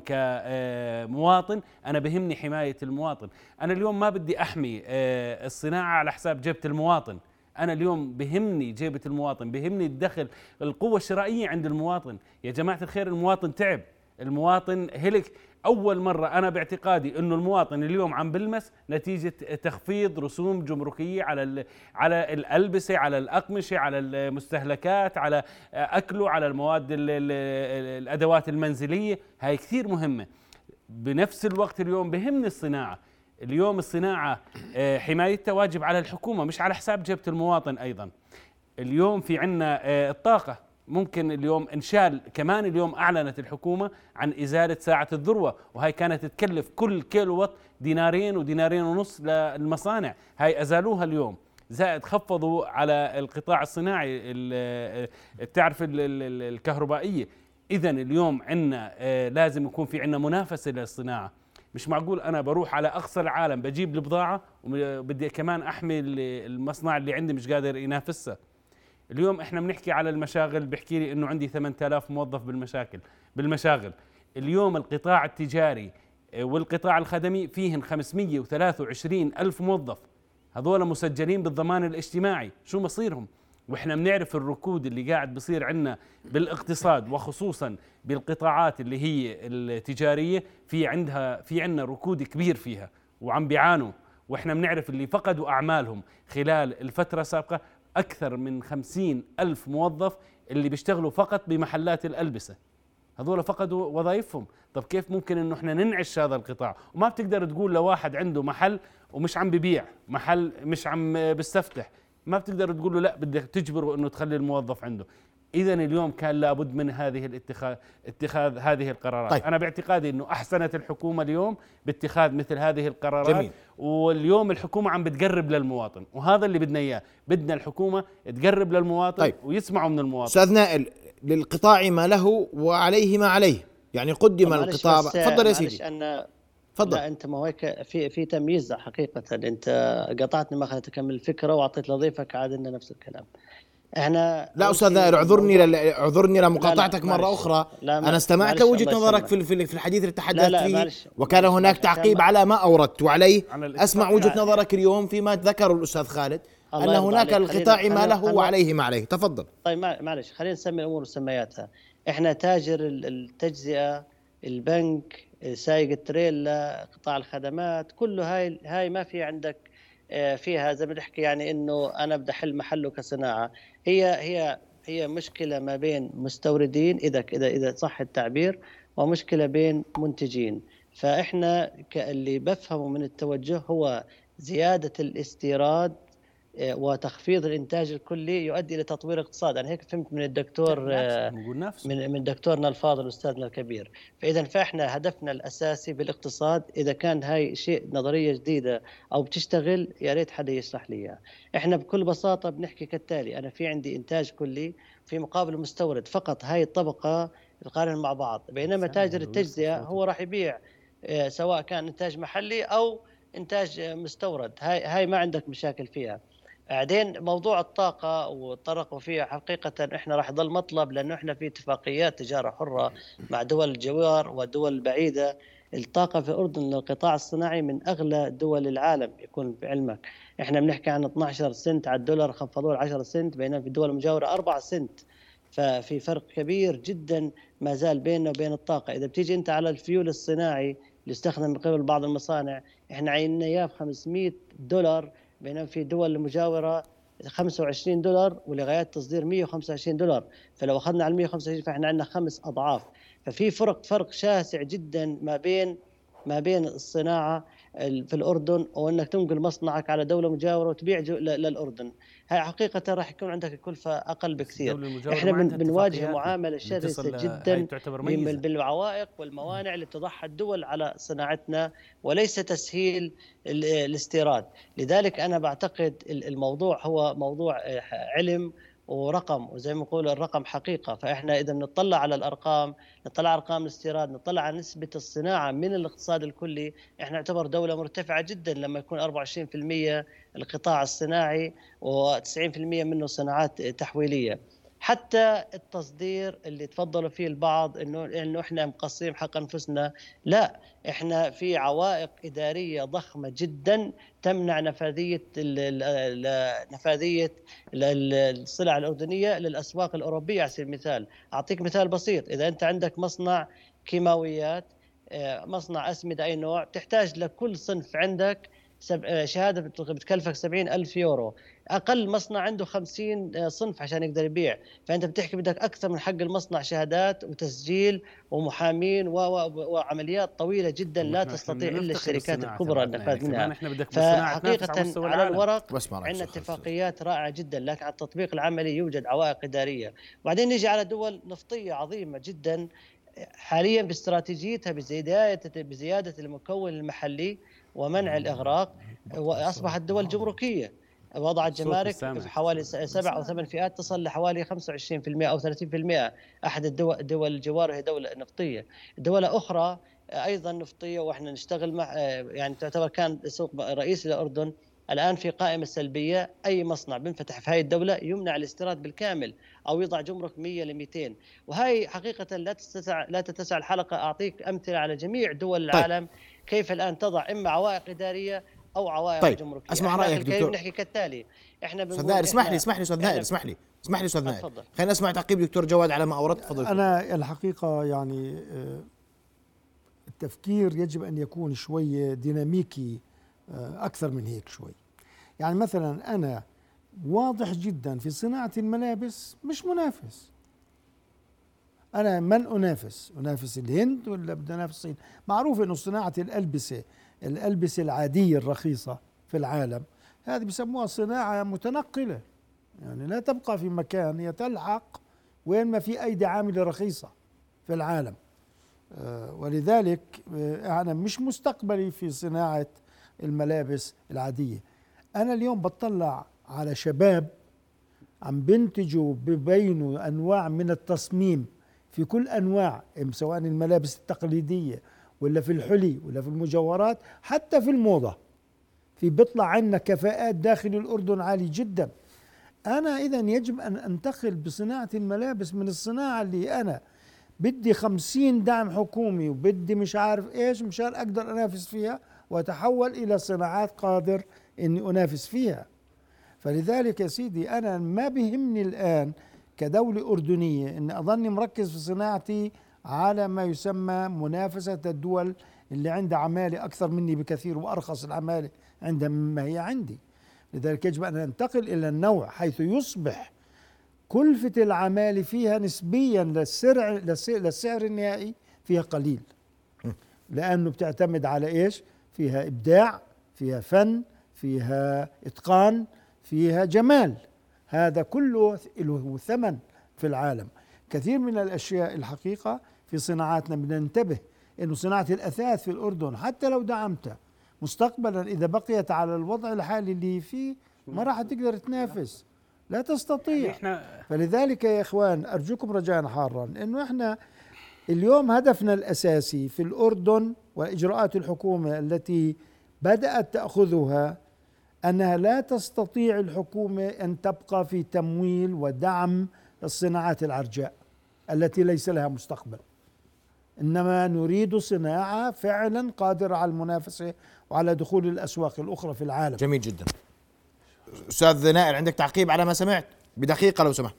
كمواطن أنا بهمني حماية المواطن. أنا اليوم ما بدي أحمي آه، الصناعة على حساب جيبة المواطن. أنا اليوم بهمني جيبة المواطن بهمني الدخل القوة الشرائية عند المواطن. يا جماعة الخير المواطن تعب. المواطن هلك. أول مرة أنا باعتقادي إنه المواطن اليوم عم بلمس نتيجة تخفيض رسوم جمركية على على الألبسة على الأقمشة على المستهلكات على أكله على المواد الأدوات المنزلية. هاي كثير مهمة. بنفس الوقت اليوم بهمني الصناعة. اليوم الصناعة آه، حمايتها واجب على الحكومة مش على حساب جيبه المواطن أيضا. اليوم في عندنا آه، الطاقة. ممكن اليوم إنشال كمان اليوم أعلنت الحكومة عن إزالة ساعة الذروة وهي كانت تكلف كل كيلو وات دينارين ودينارين ونص للمصانع. هاي أزالوها اليوم. زائد خفضوا على القطاع الصناعي بتعرف الكهربائية. اذا اليوم عندنا آه، لازم يكون في عندنا منافسة للصناعه مش معقول أنا بروح على أقصى العالم بجيب البضاعة وبدي كمان احمي المصنع اللي عندي مش قادر ينافسها اليوم إحنا بنحكي على المشاغل بحكي لي إنه عندي 8000 موظف بالمشاكل بالمشاغل. اليوم القطاع التجاري آه، والقطاع الخدمي فيهن 523 ألف موظف. هذول مسجلين بالضمان الاجتماعي. شو مصيرهم؟ وإحنا بنعرف الركود اللي قاعد بصير عندنا بالاقتصاد وخصوصا بالقطاعات اللي هي التجارية في عندها في عندنا ركود كبير فيها وعم بيعانوا. وإحنا بنعرف اللي فقدوا أعمالهم خلال الفترة السابقة أكثر من خمسين ألف موظف اللي بيشتغلوا فقط بمحلات الألبسة. هذول فقدوا وظائفهم. طب كيف ممكن إنه إحنا ننعش هذا القطاع؟ وما بتقدر تقول لواحد عنده محل ومش عم ببيع محل مش عم بيستفتح ما بتقدر تقول له لا بدك تجبره إنه تخلي الموظف عنده. اذا اليوم كان لابد من هذه الاتخاذ اتخاذ هذه القرارات. طيب. أنا باعتقادي إنه أحسنت الحكومة اليوم باتخاذ مثل هذه القرارات. جميل. واليوم الحكومة عم بتقرب للمواطن وهذا اللي بدنا إياه. بدنا الحكومة تقرب للمواطن طيب. ويسمعوا من المواطن. أستاذ نائل للقطاع ما له وعليه ما عليه. يعني قدم القطاع. تفضل يا سيدي. أنا تفضل. لا أنت ما هيك في في تمييز حقيقة. أنت قطعتني ما خليت اكمل الفكرة وأعطيت لضيفك عاد لنا نفس الكلام. إحنا لا أستاذ نائر اعذرني ل... اعذرني لمقاطعتك مرة أخرى. لا أنا استمعت لوجهه نظرك في في الحديث اللي تحدثت فيه وكان هناك تعقيب على ما أوردت. وعليه أسمع وجهة نظرك اليوم فيما ذكره الأستاذ خالد أن هناك القطاع ما له وعليه ما عليه. تفضل. طيب معلش خلينا نسمي الأمور وسمياتها. إحنا تاجر التجزئة البنك سايق التريلا قطاع الخدمات كله هاي هاي ما في عندك آه، فيها زي ما بنحكي يعني إنه أنا بدي أحل محله كصناعة. هي هي هي مشكلة ما بين مستوردين إذا إذا إذا صح التعبير ومشكلة بين منتجين. فإحنا اللي بفهمه من التوجه هو زيادة الاستيراد وتخفيض الإنتاج الكلي يؤدي إلى تطوير الاقتصاد. أنا هيك فهمت من الدكتور آه، من من دكتورنا الفاضل أستاذنا الكبير. فإذا فإحنا هدفنا الأساسي بالاقتصاد إذا كان هاي شيء نظرية جديدة أو بتشتغل يا ريت حدا يشرح لي إياها. إحنا بكل بساطة بنحكي كالتالي. أنا في عندي إنتاج كلي في مقابل مستورد. فقط هاي الطبقة تقارن مع بعض. بينما تاجر التجزئة هو راح يبيع آه، سواء كان إنتاج محلي أو إنتاج مستورد. هاي هاي ما عندك مشاكل فيها. بعدين موضوع الطاقة وطرقوا فيها حقيقة إحنا راح يضل مطلب لأنه إحنا في اتفاقيات تجارة حرة مع دول الجوار والدول البعيدة الطاقة في الأردن للقطاع الصناعي من أغلى دول العالم يكون بعلمك إحنا بنحكي عن 12 سنت على الدولار خفضوه ل 10 سنت بينما في الدول المجاورة 4 سنت. ففي فرق كبير جدا ما زال بيننا وبين الطاقة. إذا بتيجي أنت على الفيول الصناعي اللي يستخدم من قبل بعض المصانع إحنا عيننا اياه ب 500 دولار بينما في دول المجاوره 25 دولار ولغايات تصدير 125 دولار. فلو أخذنا على 125 فإحنا عندنا خمس أضعاف. ففي فرق فرق شاسع جدا ما بين ما بين الصناعة في الأردن وانك تنقل مصنعك على دولة مجاورة وتبيع للأردن. هاي حقيقة راح يكون عندك الكلفة أقل بكثير. إحنا بنواجه معاملة شرسة جدا بالعوائق والموانع اللي بتضعها الدول على صناعتنا وليس تسهيل الاستيراد. لذلك أنا بعتقد الموضوع هو موضوع آه، علم ورقم وزي ما نقول الرقم حقيقة. فإحنا إذا نطلع على الأرقام نطلع على أرقام الاستيراد نطلع على نسبة الصناعة من الاقتصاد الكلي إحنا نعتبر دولة مرتفعة جدا لما يكون 24% القطاع الصناعي و90% منه صناعات تحويلية. حتى التصدير اللي تفضلوا فيه البعض انه إنه إحنا مقصرين حق أنفسنا. لا إحنا في عوائق إدارية ضخمة جدا تمنع نفاذية نفاذية ال- ال- السلع الأردنية للأسواق الأوروبية. على سبيل المثال أعطيك مثال بسيط. إذا أنت عندك مصنع كيماويات آه، مصنع أسمدة أي نوع تحتاج لكل صنف عندك سب- آه، شهادة بت- بتكلفك 70 ألف يورو. أقل مصنع عنده 50 صنف عشان يقدر يبيع. فأنت بتحكي بدك أكثر من حق المصنع شهادات وتسجيل ومحامين و- و- وعمليات طويلة جدا لا تستطيع إلا الشركات الكبرى النفاذ. يعني منها تنافس على فحقيقة على الورق عندنا. اتفاقيات رائعة جدا لكن على التطبيق العملي يوجد عوائق إدارية. وبعدين نيجي على دول نفطية عظيمة جدا. حاليا باستراتيجيتها بزياده بزيادة المكون المحلي ومنع الإغراق وأصبحت دول جمركية. وضعت صوت جمارك. في حوالي سبع أو ثمان فئات تصل لحوالي 25% أو 30% أحد الدول دول الجوار هي دولة نفطية. دولة أخرى أيضا نفطية وإحنا نشتغل مع يعني تعتبر كان سوق رئيسي للاردن الآن في قائمة سلبية أي مصنع بينفتح في هذه الدولة يمنع الاستيراد بالكامل أو يضع جمرك 100 ل 200 وهي حقيقة لا تتسع لا تتسع الحلقة. أعطيك أمثلة على جميع دول طيب. العالم كيف الآن تضع إما عوائق إدارية أو عوائق طيب، جمركية. أسمع رأيك دكتور. نحكي كالتالي؟ إحنا أستاذ بنقول نائر اسمح لي اسمح لي أستاذ نائر اسمح لي اسمح لي أستاذ نائر. خلينا نسمع تعقيب دكتور جواد على ما اوردت تفضل أنا الحقيقة يعني آه، التفكير يجب أن يكون شوية ديناميكي آه، أكثر من هيك شوي. يعني مثلا أنا واضح جدا في صناعة الملابس مش منافس. أنا من أنافس؟ أنافس الهند ولا بدي أنافس الصين؟ معروف أنه صناعة الألبسة الألبسة العادية الرخيصة في العالم هذه بسموها صناعة متنقلة. يعني لا تبقى في مكان هي تلحق وين ما في أيدي عاملة رخيصة في العالم. آه، ولذلك آه، أنا مش مستقبلي في صناعة الملابس العادية. أنا اليوم بطلع على شباب عم بينتجوا ببينوا أنواع من التصميم في كل أنواع سواء الملابس التقليدية ولا في الحلي ولا في المجوهرات حتى في الموضة. في بيطلع عنا كفاءات داخل الأردن عالي جدا. أنا إذا يجب أن أنتقل بصناعة الملابس من الصناعة اللي أنا بدي خمسين دعم حكومي وبدي مش عارف إيش مشان أقدر أنافس فيها. وأتحول إلى صناعات قادر إني أنافس فيها. فلذلك يا سيدي أنا ما بيهمني الآن كدولة أردنية إني أظني مركز في صناعتي على ما يسمى منافسة الدول اللي عندها عمالة أكثر مني بكثير وأرخص العمالة عندها مما هي عندي. لذلك يجب أن ننتقل إلى النوع حيث يصبح كلفة العمالة فيها نسبيا للسعر للسعر النهائي فيها قليل. لأنه بتعتمد على إيش؟ فيها إبداع فيها فن فيها إتقان فيها جمال. هذا كله له ثمن في العالم. كثير من الأشياء الحقيقة في صناعاتنا بدنا ننتبه إنه صناعة الأثاث في الأردن حتى لو دعمتها مستقبلا إذا بقيت على الوضع الحالي اللي فيه ما راح تقدر تنافس. لا تستطيع. إحنا فلذلك يا إخوان أرجوكم رجاء حارا إنه إحنا اليوم هدفنا الأساسي في الأردن وإجراءات الحكومة التي بدأت تأخذها أنها لا تستطيع الحكومة أن تبقى في تمويل ودعم الصناعات العرجاء التي ليس لها مستقبل. إنما نريد صناعة فعلا قادرة على المنافسة وعلى دخول الأسواق الأخرى في العالم. جميل جدا. أستاذ نائر عندك تعقيب على ما سمعت؟ بدقيقة لو سمحت.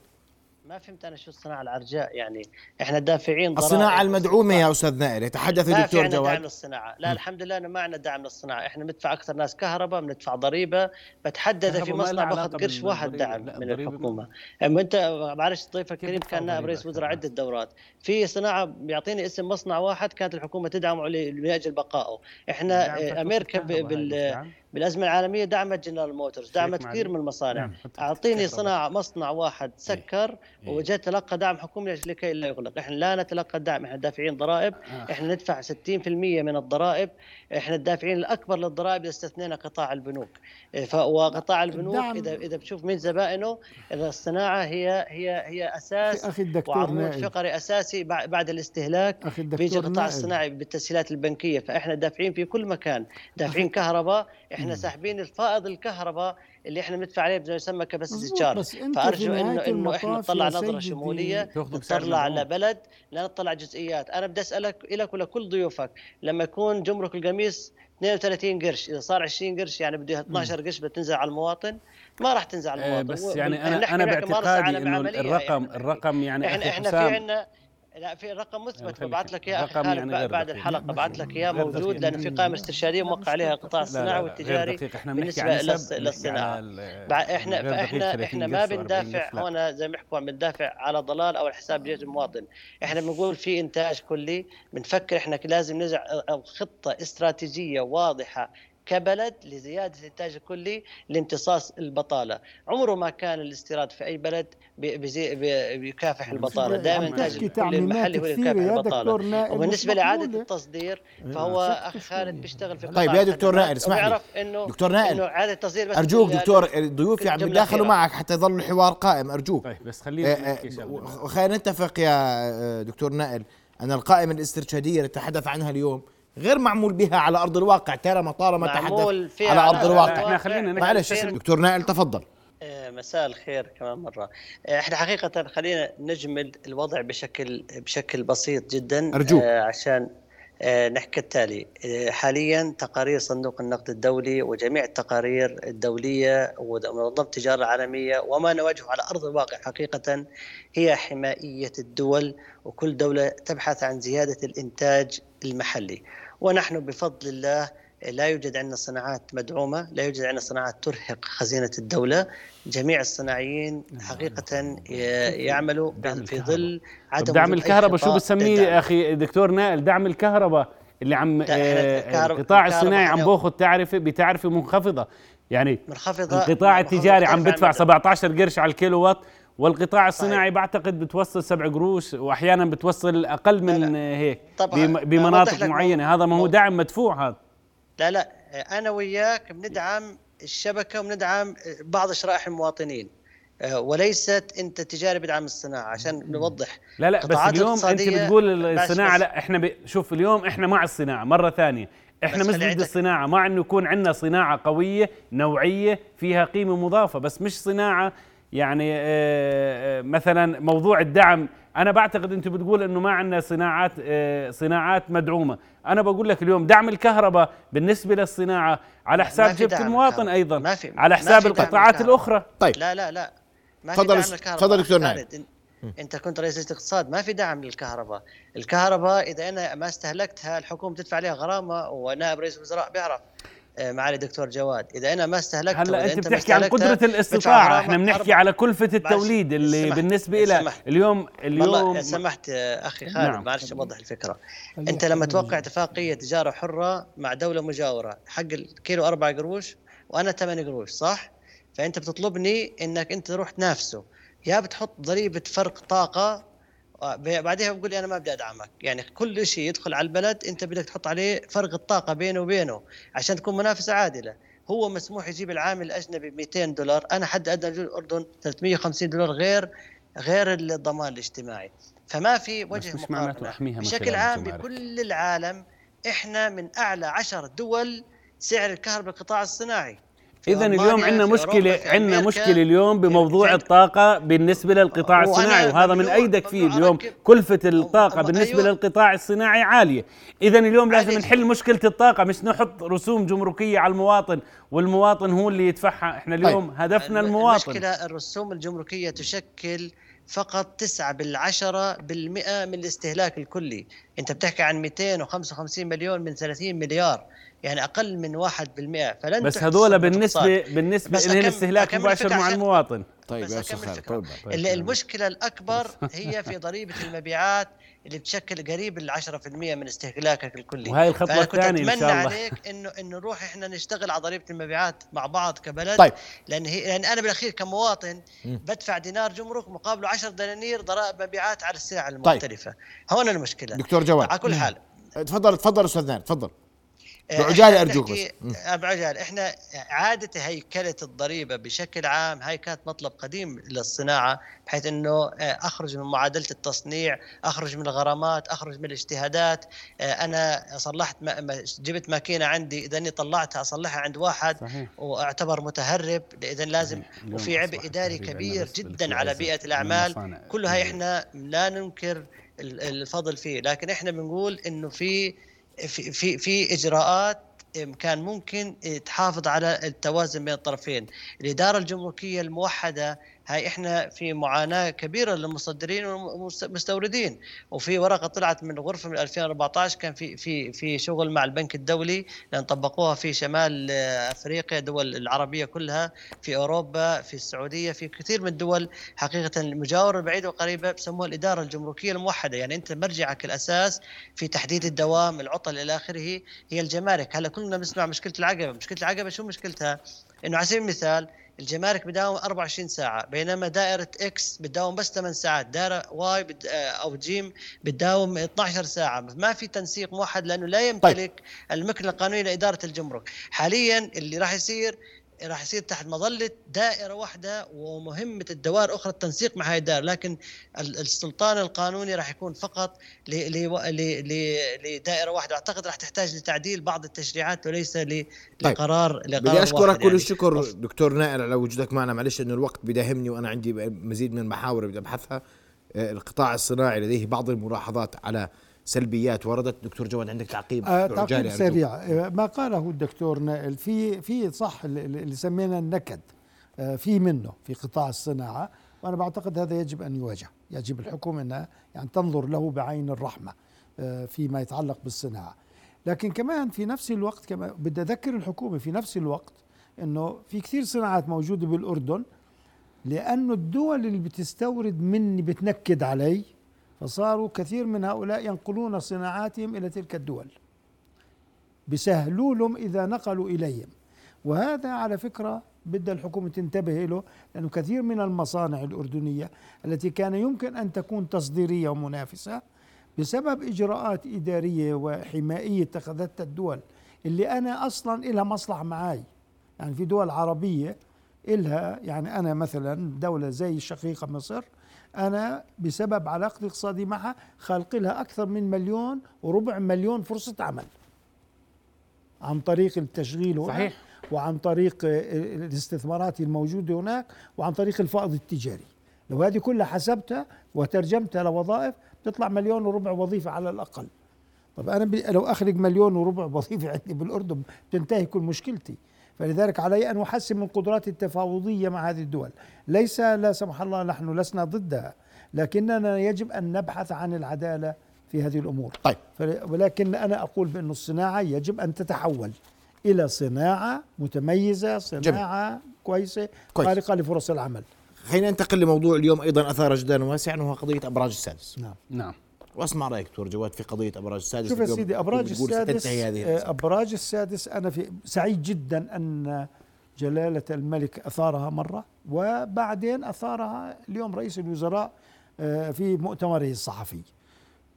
ما فهمت أنا شو الصناعة العرجاء يعني إحنا دافعين ضرائب. الصناعة المدعومة يا أستاذ نائر يتحدث ما الدكتور عندنا دعم جواد للصناعة. لا الحمد لله إنه ما عندنا دعم للصناعة. إحنا بندفع أكثر ناس كهرباء بندفع ضريبة. بتحدد كهرباء في ما مصنع باخذ قرش واحد. دعم من الحكومة. اما انت معلش ضيفك الكريم كان نائب رئيس وزراء؟ عدة دورات. في صناعة بيعطيني اسم مصنع واحد كانت الحكومة تدعمه لاجل بقائه. إحنا دعم فترة أمريكا بال دعم؟ بالأزمة العالمية دعمت جنرال موتورز دعمت كثير. من المصانع. نعم، أعطيني. صناعة مصنع واحد سكر إيه. وجاء تلقى دعم حكومي لكي لا يغلق. إحنا لا نتلقى الدعم إحنا دافعين ضرائب. آه. إحنا ندفع 60% من الضرائب. إحنا الدافعين الأكبر للضرائب إذا استثنينا قطاع البنوك. إيه، وقطاع البنوك الدعم- اذا إذا بتشوف من زبائنه الصناعة هي هي هي أساس. أخي الدكتور وعمود فقري أساسي بع- بعد الاستهلاك. أخي بيجي القطاع الصناعي بالتسهيلات البنكية. فإحنا دافعين في كل مكان. دافعين كهرباء. إحنا ساحبين الفائض الكهرباء اللي إحنا بندفع عليه بما يسمى كباسيتي تشارج فأرجو انه إنه إحنا نطلع نظرة شمولية نطلع مدعوم. لبلد لا نطلع جزئيات. أنا بدي أسألك لك ولكل ضيوفك لما يكون جمرك القميص 32 قرش إذا صار 20 قرش يعني بده 12 قرش بتنزل على المواطن ما راح تنزل على آه، المواطن. بس يعني إحنا أنا أنا باعتقادي إنه الرقم يعني. الرقم يعني إحنا إحنا في عندنا لا في رقم مثبت ببعث لك إياه رقم يعني بعد-. الحلقة ببعث لك إياه موجود. لأنه في قائمة استرشاديه موقع عليها القطاع الصناعي والتجاري. إحنا بالنسبة للصناعه إحنا فاحنا 30 إحنا ما قرش و40 بندافع. هون زي ما بيحكوا عم بندافع على ضلال أو حساب جيش المواطن إحنا بنقول في إنتاج كلي بنفكر إحنا لازم نضع خطة استراتيجية واضحة كبلد لزيادة الإنتاج الكلي لامتصاص البطالة، عمره ما كان الاستيراد في أي بلد بي- بيزي- بي- بيكافح البطالة، دائما الانتاج الكلي المحلي هو اللي بيكافح البطالة. وبالنسبة لاعاده. التصدير إيه، فهو أخ خالد. بيشتغل في طيب يا دكتور نائل، اسمح لي. إنه دكتور نائل، إنه اعاده التصدير بس أرجوك لل- دكتور ضيوفي عم الجملة يتداخلوا الأخيرة. معك حتى يظل الحوار قائم أرجوك طيب بس خلينا آه، نحكي شغلة وخلينا نتفق يا آه، دكتور نائل أن القائمة الاسترشادية اللي تحدث عنها اليوم غير معمول بها على أرض الواقع. ترى طالما معمول تحدث فيها على أرض الواقع. إحنا خلينا نحكي معلش دكتور نائل تفضل. آه، مساء الخير كمان مرة. آه، إحنا حقيقة خلينا نجمل الوضع بشكل بشكل بسيط جدا. أرجوك. آه، عشان نحكي التالي. حاليا تقارير صندوق النقد الدولي وجميع التقارير الدولية ومنظمة التجارة العالمية وما نواجهه على أرض الواقع حقيقة هي حمائية الدول وكل دولة تبحث عن زيادة الإنتاج المحلي. ونحن بفضل الله لا يوجد عندنا صناعات مدعومة لا يوجد عندنا صناعات ترهق خزينة الدولة جميع الصناعيين حقيقة ي- يعملوا في. ظل عدم دعم الكهرباء شو للدعم. يا أخي دكتور نائل دعم الكهرباء اللي عم آه، القطاع الصناعي عم بأخذ تعرفة بتعرفة منخفضة يعني منخفضة القطاع التجاري عم بدفع المدى. 17 قرش على الكيلو وات والقطاع الصناعي صحيح. بعتقد بتوصل 7 قروش وأحيانا بتوصل أقل من لا. هيك طبعاً. بمناطق معينة. هذا ما هو دعم مدفوع هذا. لا لا. أنا وياك بندعم الشبكة وبندعم بعض شرائح المواطنين. آه، وليست أنت تجاري بدعم الصناعة عشان نوضح. لا لا بس اليوم أنت بتقول الصناعة لا إحنا ب... شوف اليوم إحنا مع الصناعة مرة ثانية. إحنا مش ضد الصناعة مع إنه يكون عندنا صناعة قوية نوعية فيها قيمة مضافة بس مش صناعة يعني آه، آه، مثلا موضوع الدعم أنا بعتقد أنت بتقول إنه ما عندنا صناعات آه، صناعات مدعومة. أنا بقول لك اليوم دعم الكهرباء بالنسبة للصناعة على حساب جيبه المواطن. أيضا ما في- على ما حساب القطاعات. الأخرى. طيب. لا لا لا. ما في دعم للكهرباء تفضل دكتور إن- أنت كنت رئيس الاقتصاد ما في دعم للكهرباء. الكهرباء إذا أنا ما استهلكتها الحكومة تدفع عليها غرامة ونائب رئيس الوزراء بيعرف. معالي الدكتور جواد. إذا أنا ما استهلكتها هلا أنت بتحكي عن قدرة الاستطاعة. إحنا بنحكي على كلفة التوليد اللي سمحت، بالنسبة لها سمحت. اليوم والله اليوم سمحت آه، أخي خالد نعم. معلش اوضح الفكرة. أنت لما توقع. اتفاقية تجارة حرة مع دولة مجاورة حق الكيلو 4 قروش وأنا 8 قروش صح؟ فأنت بتطلبني إنك أنت تروح تنافسه. يا بتحط ضريبة فرق طاقة آه، بعدها بقول لي أنا ما بدي أدعمك. يعني كل شيء يدخل على البلد أنت بدك تحط عليه فرق الطاقة بينه وبينه عشان تكون منافسة عادلة. هو مسموح يجيب العامل الأجنبي ب 200 دولار. أنا حد ادنى الأردن 350 دولار غير غير الضمان الاجتماعي. فما في وجه مش مقارنة. بشكل عام. بكل العالم إحنا من أعلى عشر دول سعر الكهرباء القطاع الصناعي. اذا اليوم عندنا مشكلة عندنا. مشكلة اليوم بموضوع الطاقة بالنسبة للقطاع الصناعي وهذا من إيدك فيه اليوم. كلفة الطاقة بالنسبة أيوة. للقطاع الصناعي عالية اذا اليوم لازم. نحل مشكلة الطاقة مش نحط رسوم جمركية على المواطن والمواطن هو اللي يدفعها إحنا اليوم هدفنا الم- المواطن المشكلة الرسوم الجمركية تشكل فقط 9 بالعشرة بالمئة من الاستهلاك الكلي أنت بتحكي عن 255 مليون من 30 مليار يعني أقل من 1 بالمئة فلن بس هذول. بالنسبة بالنسبة لهم استهلاك مباشر مع المواطن. طيب بس يا أستاذ أكمل خالد الفكرة. تفضل ال- المشكلة الأكبر هي في ضريبة المبيعات اللي بتشكل قريب ال 10% من استهلاكك الكلي. وهي الثانية إن أتمنى شاء الله. عليك إنه إنه نروح إحنا نشتغل على ضريبة المبيعات مع بعض كبلد. طيب. لأن هي لأن أنا بالأخير كمواطن بدفع دينار جمرك مقابله 10 دنانير ضرائب مبيعات على السلع المختلفة. هون المشكلة. دكتور جواد. على كل حال. تفضل تفضل أستاذ نائل تفضل. بعجالة إحنا أرجوك بنحكي- بس. مم. آه، بعجالة إحنا اعاده هيكلة الضريبة بشكل عام هاي كانت مطلب قديم للصناعة بحيث إنه آه، أخرج من معادلة التصنيع أخرج من الغرامات أخرج من الاجتهادات أنا صلحت جبت ماكينة عندي إذا إني طلعتها أصلحها عند واحد صحيح وأعتبر متهرب اذا لازم وفي عبء إداري كبير جدا على بيئة الأعمال المصانع. كلها إحنا لا ننكر ال- الفضل فيه لكن إحنا بنقول إنه في في في, في إجراءات كان ممكن تحافظ على التوازن بين الطرفين. الإدارة الجمركية الموحدة هاي إحنا في معاناة كبيرة للمصدرين والمستوردين. وفي ورقة طلعت من غرفة من 2014 كان في في في شغل مع البنك الدولي لأن طبقوها في شمال أفريقيا دول العربية كلها في أوروبا في السعودية في كثير من الدول حقيقة المجاورة البعيدة والقريبة بسموها الإدارة الجمركية الموحدة. يعني أنت مرجعك الأساس في تحديد الدوام العطل إلى آخره هي الجمارك. هلأ كلنا بنسمع مشكلة العقبة. مشكلة العقبة شو مشكلتها؟ إنه على سبيل المثال الجمارك بداوم 24 ساعة بينما دائرة X بتداوم بس 8 ساعات دائرة Y بد... أو جيم بتداوم 12 ساعة ما في تنسيق موحد لأنه لا يمتلك طيب. المكنة القانونية لإدارة الجمرك حاليا اللي راح يصير راح يصير تحت مظلة دائرة واحدة ومهمة الدوائر أخرى التنسيق مع هذه الدائرة لكن السلطان القانوني راح يكون فقط لدائرة واحدة أعتقد راح تحتاج لتعديل بعض التشريعات وليس لقرار طيب. لقرار بدي أشكرك كل يعني. الشكر دكتور نائر على وجودك معنا معلش إنه الوقت بداهمني وأنا عندي مزيد من المحاور بدي أبحثها القطاع الصناعي لديه بعض الملاحظات على سلبيات وردت. دكتور جواد عندك تعقيب؟ آه تعقيب سريع. ما قاله الدكتور نائل. في في صح اللي سمينا النكد. آه في منه في قطاع الصناعة. وأنا بعتقد هذا يجب أن يواجه. يجب الحكومة إنها يعني تنظر له بعين الرحمة آه فيما يتعلق بالصناعة. لكن كمان في نفس الوقت كمان بدي أذكر الحكومة في نفس الوقت إنه في كثير صناعات موجودة بالأردن لأنه الدول اللي بتستورد مني بتنكد علي فصاروا كثير من هؤلاء ينقلون صناعاتهم إلى تلك الدول. بسهلوا لهم إذا نقلوا إليهم. وهذا على فكرة بدها الحكومة تنتبه له لأنه كثير من المصانع الأردنية التي كان يمكن أن تكون تصديرية ومنافسة بسبب إجراءات إدارية وحمائيه اتخذتها الدول اللي أنا أصلا لها مصلحة معي يعني في دول عربية إلها يعني أنا مثلا دولة زي الشقيقة مصر أنا بسبب علاقتي الاقتصادية معها خلق لها أكثر من مليون وربع مليون فرصة عمل. عن طريق التشغيل هنا صحيح. وعن طريق الاستثمارات الموجودة هناك وعن طريق الفائض التجاري. لو هذه كلها حسبتها وترجمتها لوظائف تطلع مليون وربع وظيفة على الأقل. طب أنا لو أخرج مليون وربع وظيفة عندي بالأردن تنتهي كل مشكلتي. فلذلك علي أن أحسن من قدراتي التفاوضية مع هذه الدول، ليس لا سمح الله نحن لسنا ضدها، لكننا يجب أن نبحث عن العدالة في هذه الأمور. طيب ولكن أنا أقول بأن الصناعة يجب أن تتحول إلى صناعة متميزة، صناعة جميل. كويسة كويس. خارقة لفرص العمل. خلينا ننتقل لموضوع اليوم أيضا أثار جدا واسعا وهو قضية أبراج السادس. نعم. نعم. واسمع رأيك دكتور جواد في قضية أبراج السادس شوف يا سيدي أبراج السادس أبراج السادس أنا في سعيد جدا أن جلالة الملك أثارها مرة وبعدين أثارها اليوم رئيس الوزراء في مؤتمره الصحفي.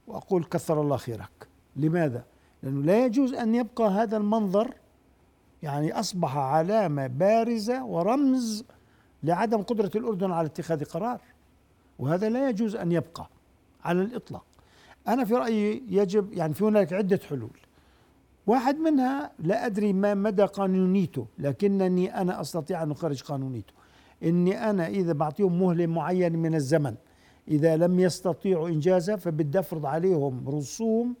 وأقول كثر الله خيرك. لماذا؟ لأنه لا يجوز أن يبقى هذا المنظر يعني أصبح علامة بارزة ورمز لعدم قدرة الأردن على اتخاذ قرار وهذا لا يجوز أن يبقى على الإطلاق. أنا في رأيي يجب يعني في هناك عدة حلول. واحد منها لا أدري ما مدى قانونيته لكنني أنا أستطيع أن أخرج قانونيته إني أنا إذا بعطيهم مهلة معينة من الزمن إذا لم يستطيعوا إنجازها فبدي أفرض عليهم رسوم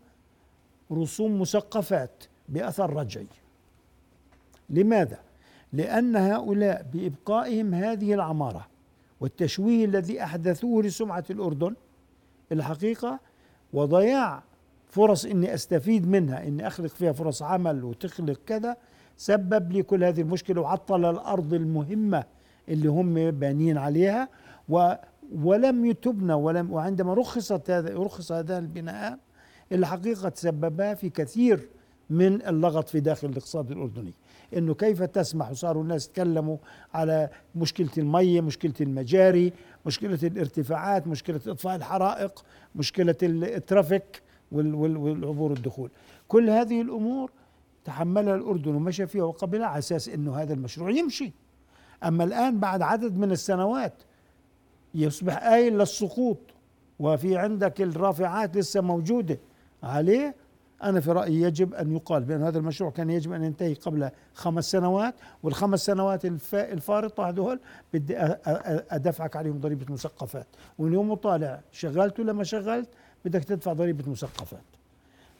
رسوم مسقفات بأثر رجعي. لماذا؟ لأن هؤلاء بإبقائهم هذه العمارة والتشويه الذي أحدثوه لسمعة الأردن الحقيقة وضياع فرص إني أستفيد منها إني أخلق فيها فرص عمل وتخلق كذا سبب لي كل هذه المشكلة وعطل الأرض المهمة اللي هم بانيين عليها و ولم يتبنى ولم وعندما رخصت هذا رخص هذان البناءات الحقيقة تسببا في كثير من اللغط في داخل الاقتصاد الأردني. إنه كيف تسمح؟ وصاروا الناس يتكلموا على مشكلة المية مشكلة المجاري مشكلة الارتفاعات مشكلة إطفاء الحرائق مشكلة الترافيك والعبور والدخول كل هذه الأمور تحملها الأردن ومشى فيها وقبلها على أساس أنه هذا المشروع يمشي. أما الآن بعد عدد من السنوات يصبح آيل للسقوط وفي عندك الرافعات لسه موجودة. عليه أنا في رأيي يجب أن يقال بأن هذا المشروع كان يجب أن ينتهي قبل خمس سنوات والخمس سنوات الفارطة هذول بدي أدفعك عليهم ضريبة مثقفات ومن يوم طالع شغلت ولا ما شغلت؟ بدك تدفع ضريبة مثقفات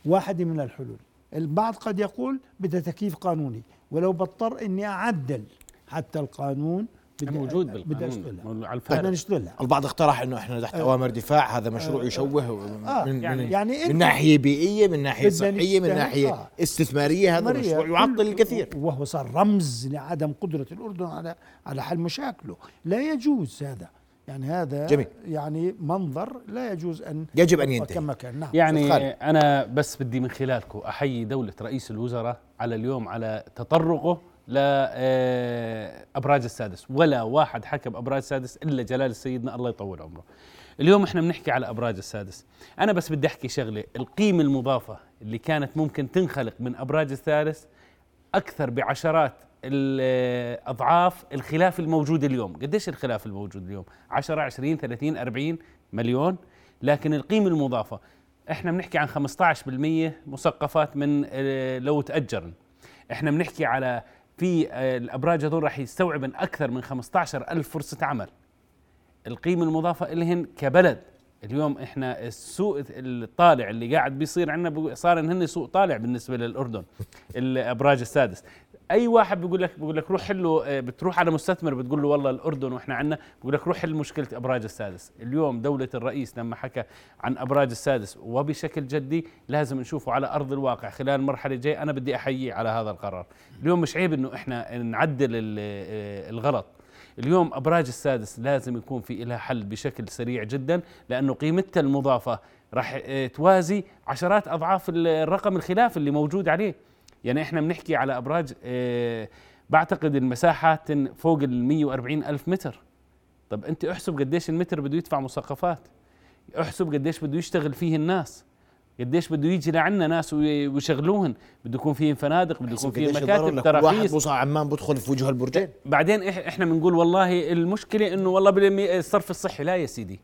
واحدة من الحلول. البعض قد يقول بدها تكييف قانوني ولو بضطر إني أعدل. حتى القانون موجود بالقانون. على إحنا نشتغلها البعض اقترح إنه إحنا تحت اوامر دفاع هذا مشروع يشوه آه. من, يعني من, يعني من ناحية بيئية من ناحية صحية من ناحية آه. استثمارية هذا مشروع يعطل الكثير. وهو صار رمز لعدم قدرة الأردن على على حل مشاكله. لا يجوز هذا. يعني هذا جميل. يعني منظر لا يجوز أن يجب أن ينتهي. مكان نعم. يعني أنا بس بدي من خلالكم أحيي دولة رئيس الوزراء على اليوم على تطرقه لابراج السادس. ولا واحد حكى بابراج السادس إلا جلال سيدنا الله يطول عمره. اليوم إحنا بنحكي على أبراج السادس. أنا بس بدي أحكي شغلة. القيمة المضافة اللي كانت ممكن تنخلق من أبراج الثالث أكثر بعشرات اضعاف الخلاف الموجود اليوم. قديش الخلاف الموجود اليوم؟ 10 20 30 40 مليون. لكن القيمة المضافة إحنا بنحكي عن 15% مثقفات من آه، لو تأجرن. إحنا بنحكي على في آه، الأبراج هذول راح يستوعبن أكثر من 15 ألف فرصة عمل. القيمة المضافة لهن كبلد. اليوم إحنا السوق الطالع اللي قاعد بيصير عندنا صار هن سوق طالع بالنسبة للأردن الابراج السادس. أي واحد بيقول لك بيقول لك روح حله آه، بتروح على مستثمر بتقول له والله الأردن وإحنا عندنا بيقول لك روح حل مشكله أبراج السادس. اليوم دولة الرئيس لما حكى عن أبراج السادس وبشكل جدي لازم نشوفه على أرض الواقع. خلال المرحله الجايه أنا بدي أحييه على هذا القرار. اليوم مش عيب إنه إحنا نعدل آه، الغلط. اليوم أبراج السادس لازم يكون في لها حل بشكل سريع جدا لأنه قيمتها المضافة راح آه، توازي عشرات أضعاف الرقم الخلاف اللي موجود عليه. يعني إحنا بنحكي على أبراج آه بعتقد المساحات فوق ال 140 ألف متر. طب أنت احسب قديش المتر بده يدفع مثقفات احسب قديش بده يشتغل فيه الناس. قديش بده يجي لعنا ناس ويشغلوهن. بده يكون فيه فنادق بده يكون فيه مكاتب تراخيص واحد عمان بدخل في وجه البرجين؟ بعدين إحنا بنقول والله المشكلة إنه والله الصرف الصحي لا يا سيدي.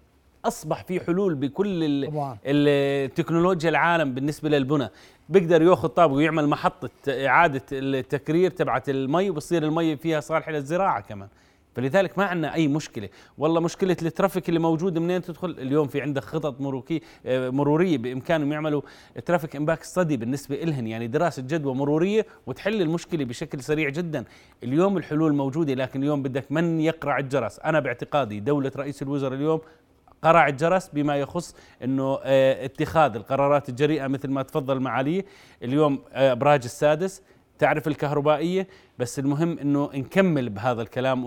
أصبح في حلول بكل التكنولوجيا العالم بالنسبة للبنى. بيقدر يأخذ طابق ويعمل محطة إعادة التكرير تبعت المي وبصير المي فيها صالحة للزراعة كمان. فلذلك ما عندنا أي مشكلة. والله مشكلة ال traffic اللي موجود منين تدخل؟ اليوم في عندك خطط مرو مرورية بإمكانهم يعملوا traffic impact study بالنسبة لهم يعني دراسة جدوى مرورية وتحل المشكلة بشكل سريع جدا. اليوم الحلول موجودة لكن اليوم بدك من يقرع الجرس؟ أنا باعتقادي دولة رئيس الوزراء اليوم قرع الجرس بما يخص إنه آه، اتخاذ القرارات الجريئة مثل ما تفضل معاليه اليوم آه، إبراج السادس تعرف الكهربائية بس المهم إنه نكمل بهذا الكلام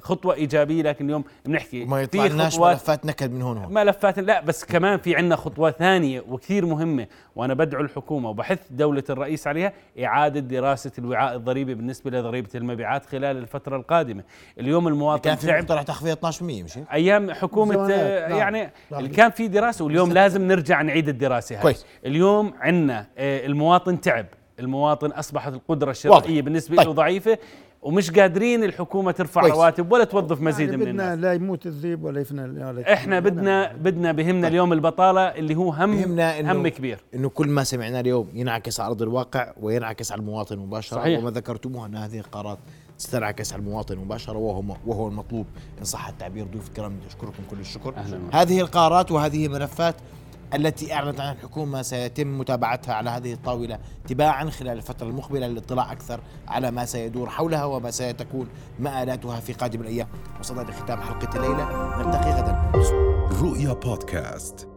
خطوة إيجابية لكن اليوم بنحكي ما خطوات ملفات نكد من هون هون. ملفات لا بس كمان في عندنا خطوة ثانية وكثير مهمة وأنا بدعو الحكومة وبحث دولة الرئيس عليها إعادة دراسة الوعاء الضريبي بالنسبة لضريبة المبيعات خلال الفترة القادمة. اليوم المواطن كان في مقترح تخفيض 12% مش أيام حكومة نعم. يعني اللي كان في دراسة واليوم لازم نرجع نعيد الدراسة هاي. كويس. اليوم عندنا آه، المواطن تعب. المواطن أصبحت القدرة الشرائيه بالنسبة طيب. له ضعيفة ومش قادرين الحكومة ترفع كويس. رواتب ولا توظف مزيد يعني من الناس. لا يموت الذيب ولا يفنى إحنا بدنا بدنا بهمنا طيب. اليوم البطالة اللي هو هم بهمنا إنه هم كبير. إنه كل ما سمعناه اليوم ينعكس على أرض الواقع وينعكس على المواطن مباشرة صحيح. وما ذكرتموه إن هذه القرارات ستنعكس على المواطن مباشرة وهو وهو المطلوب. إن صح التعبير ضيوف الكرام اشكركم كل الشكر. أهلا هذه القرارات وهذه ملفات التي أعلنت عن الحكومة سيتم متابعتها على هذه الطاولة تباعا خلال الفترة المقبلة للاطلاع أكثر على ما سيدور حولها وما ستكون مآلاتها في قادم الأيام. وصلنا لختام حلقة الليلة نلتقي غدا. رؤيا بودكاست.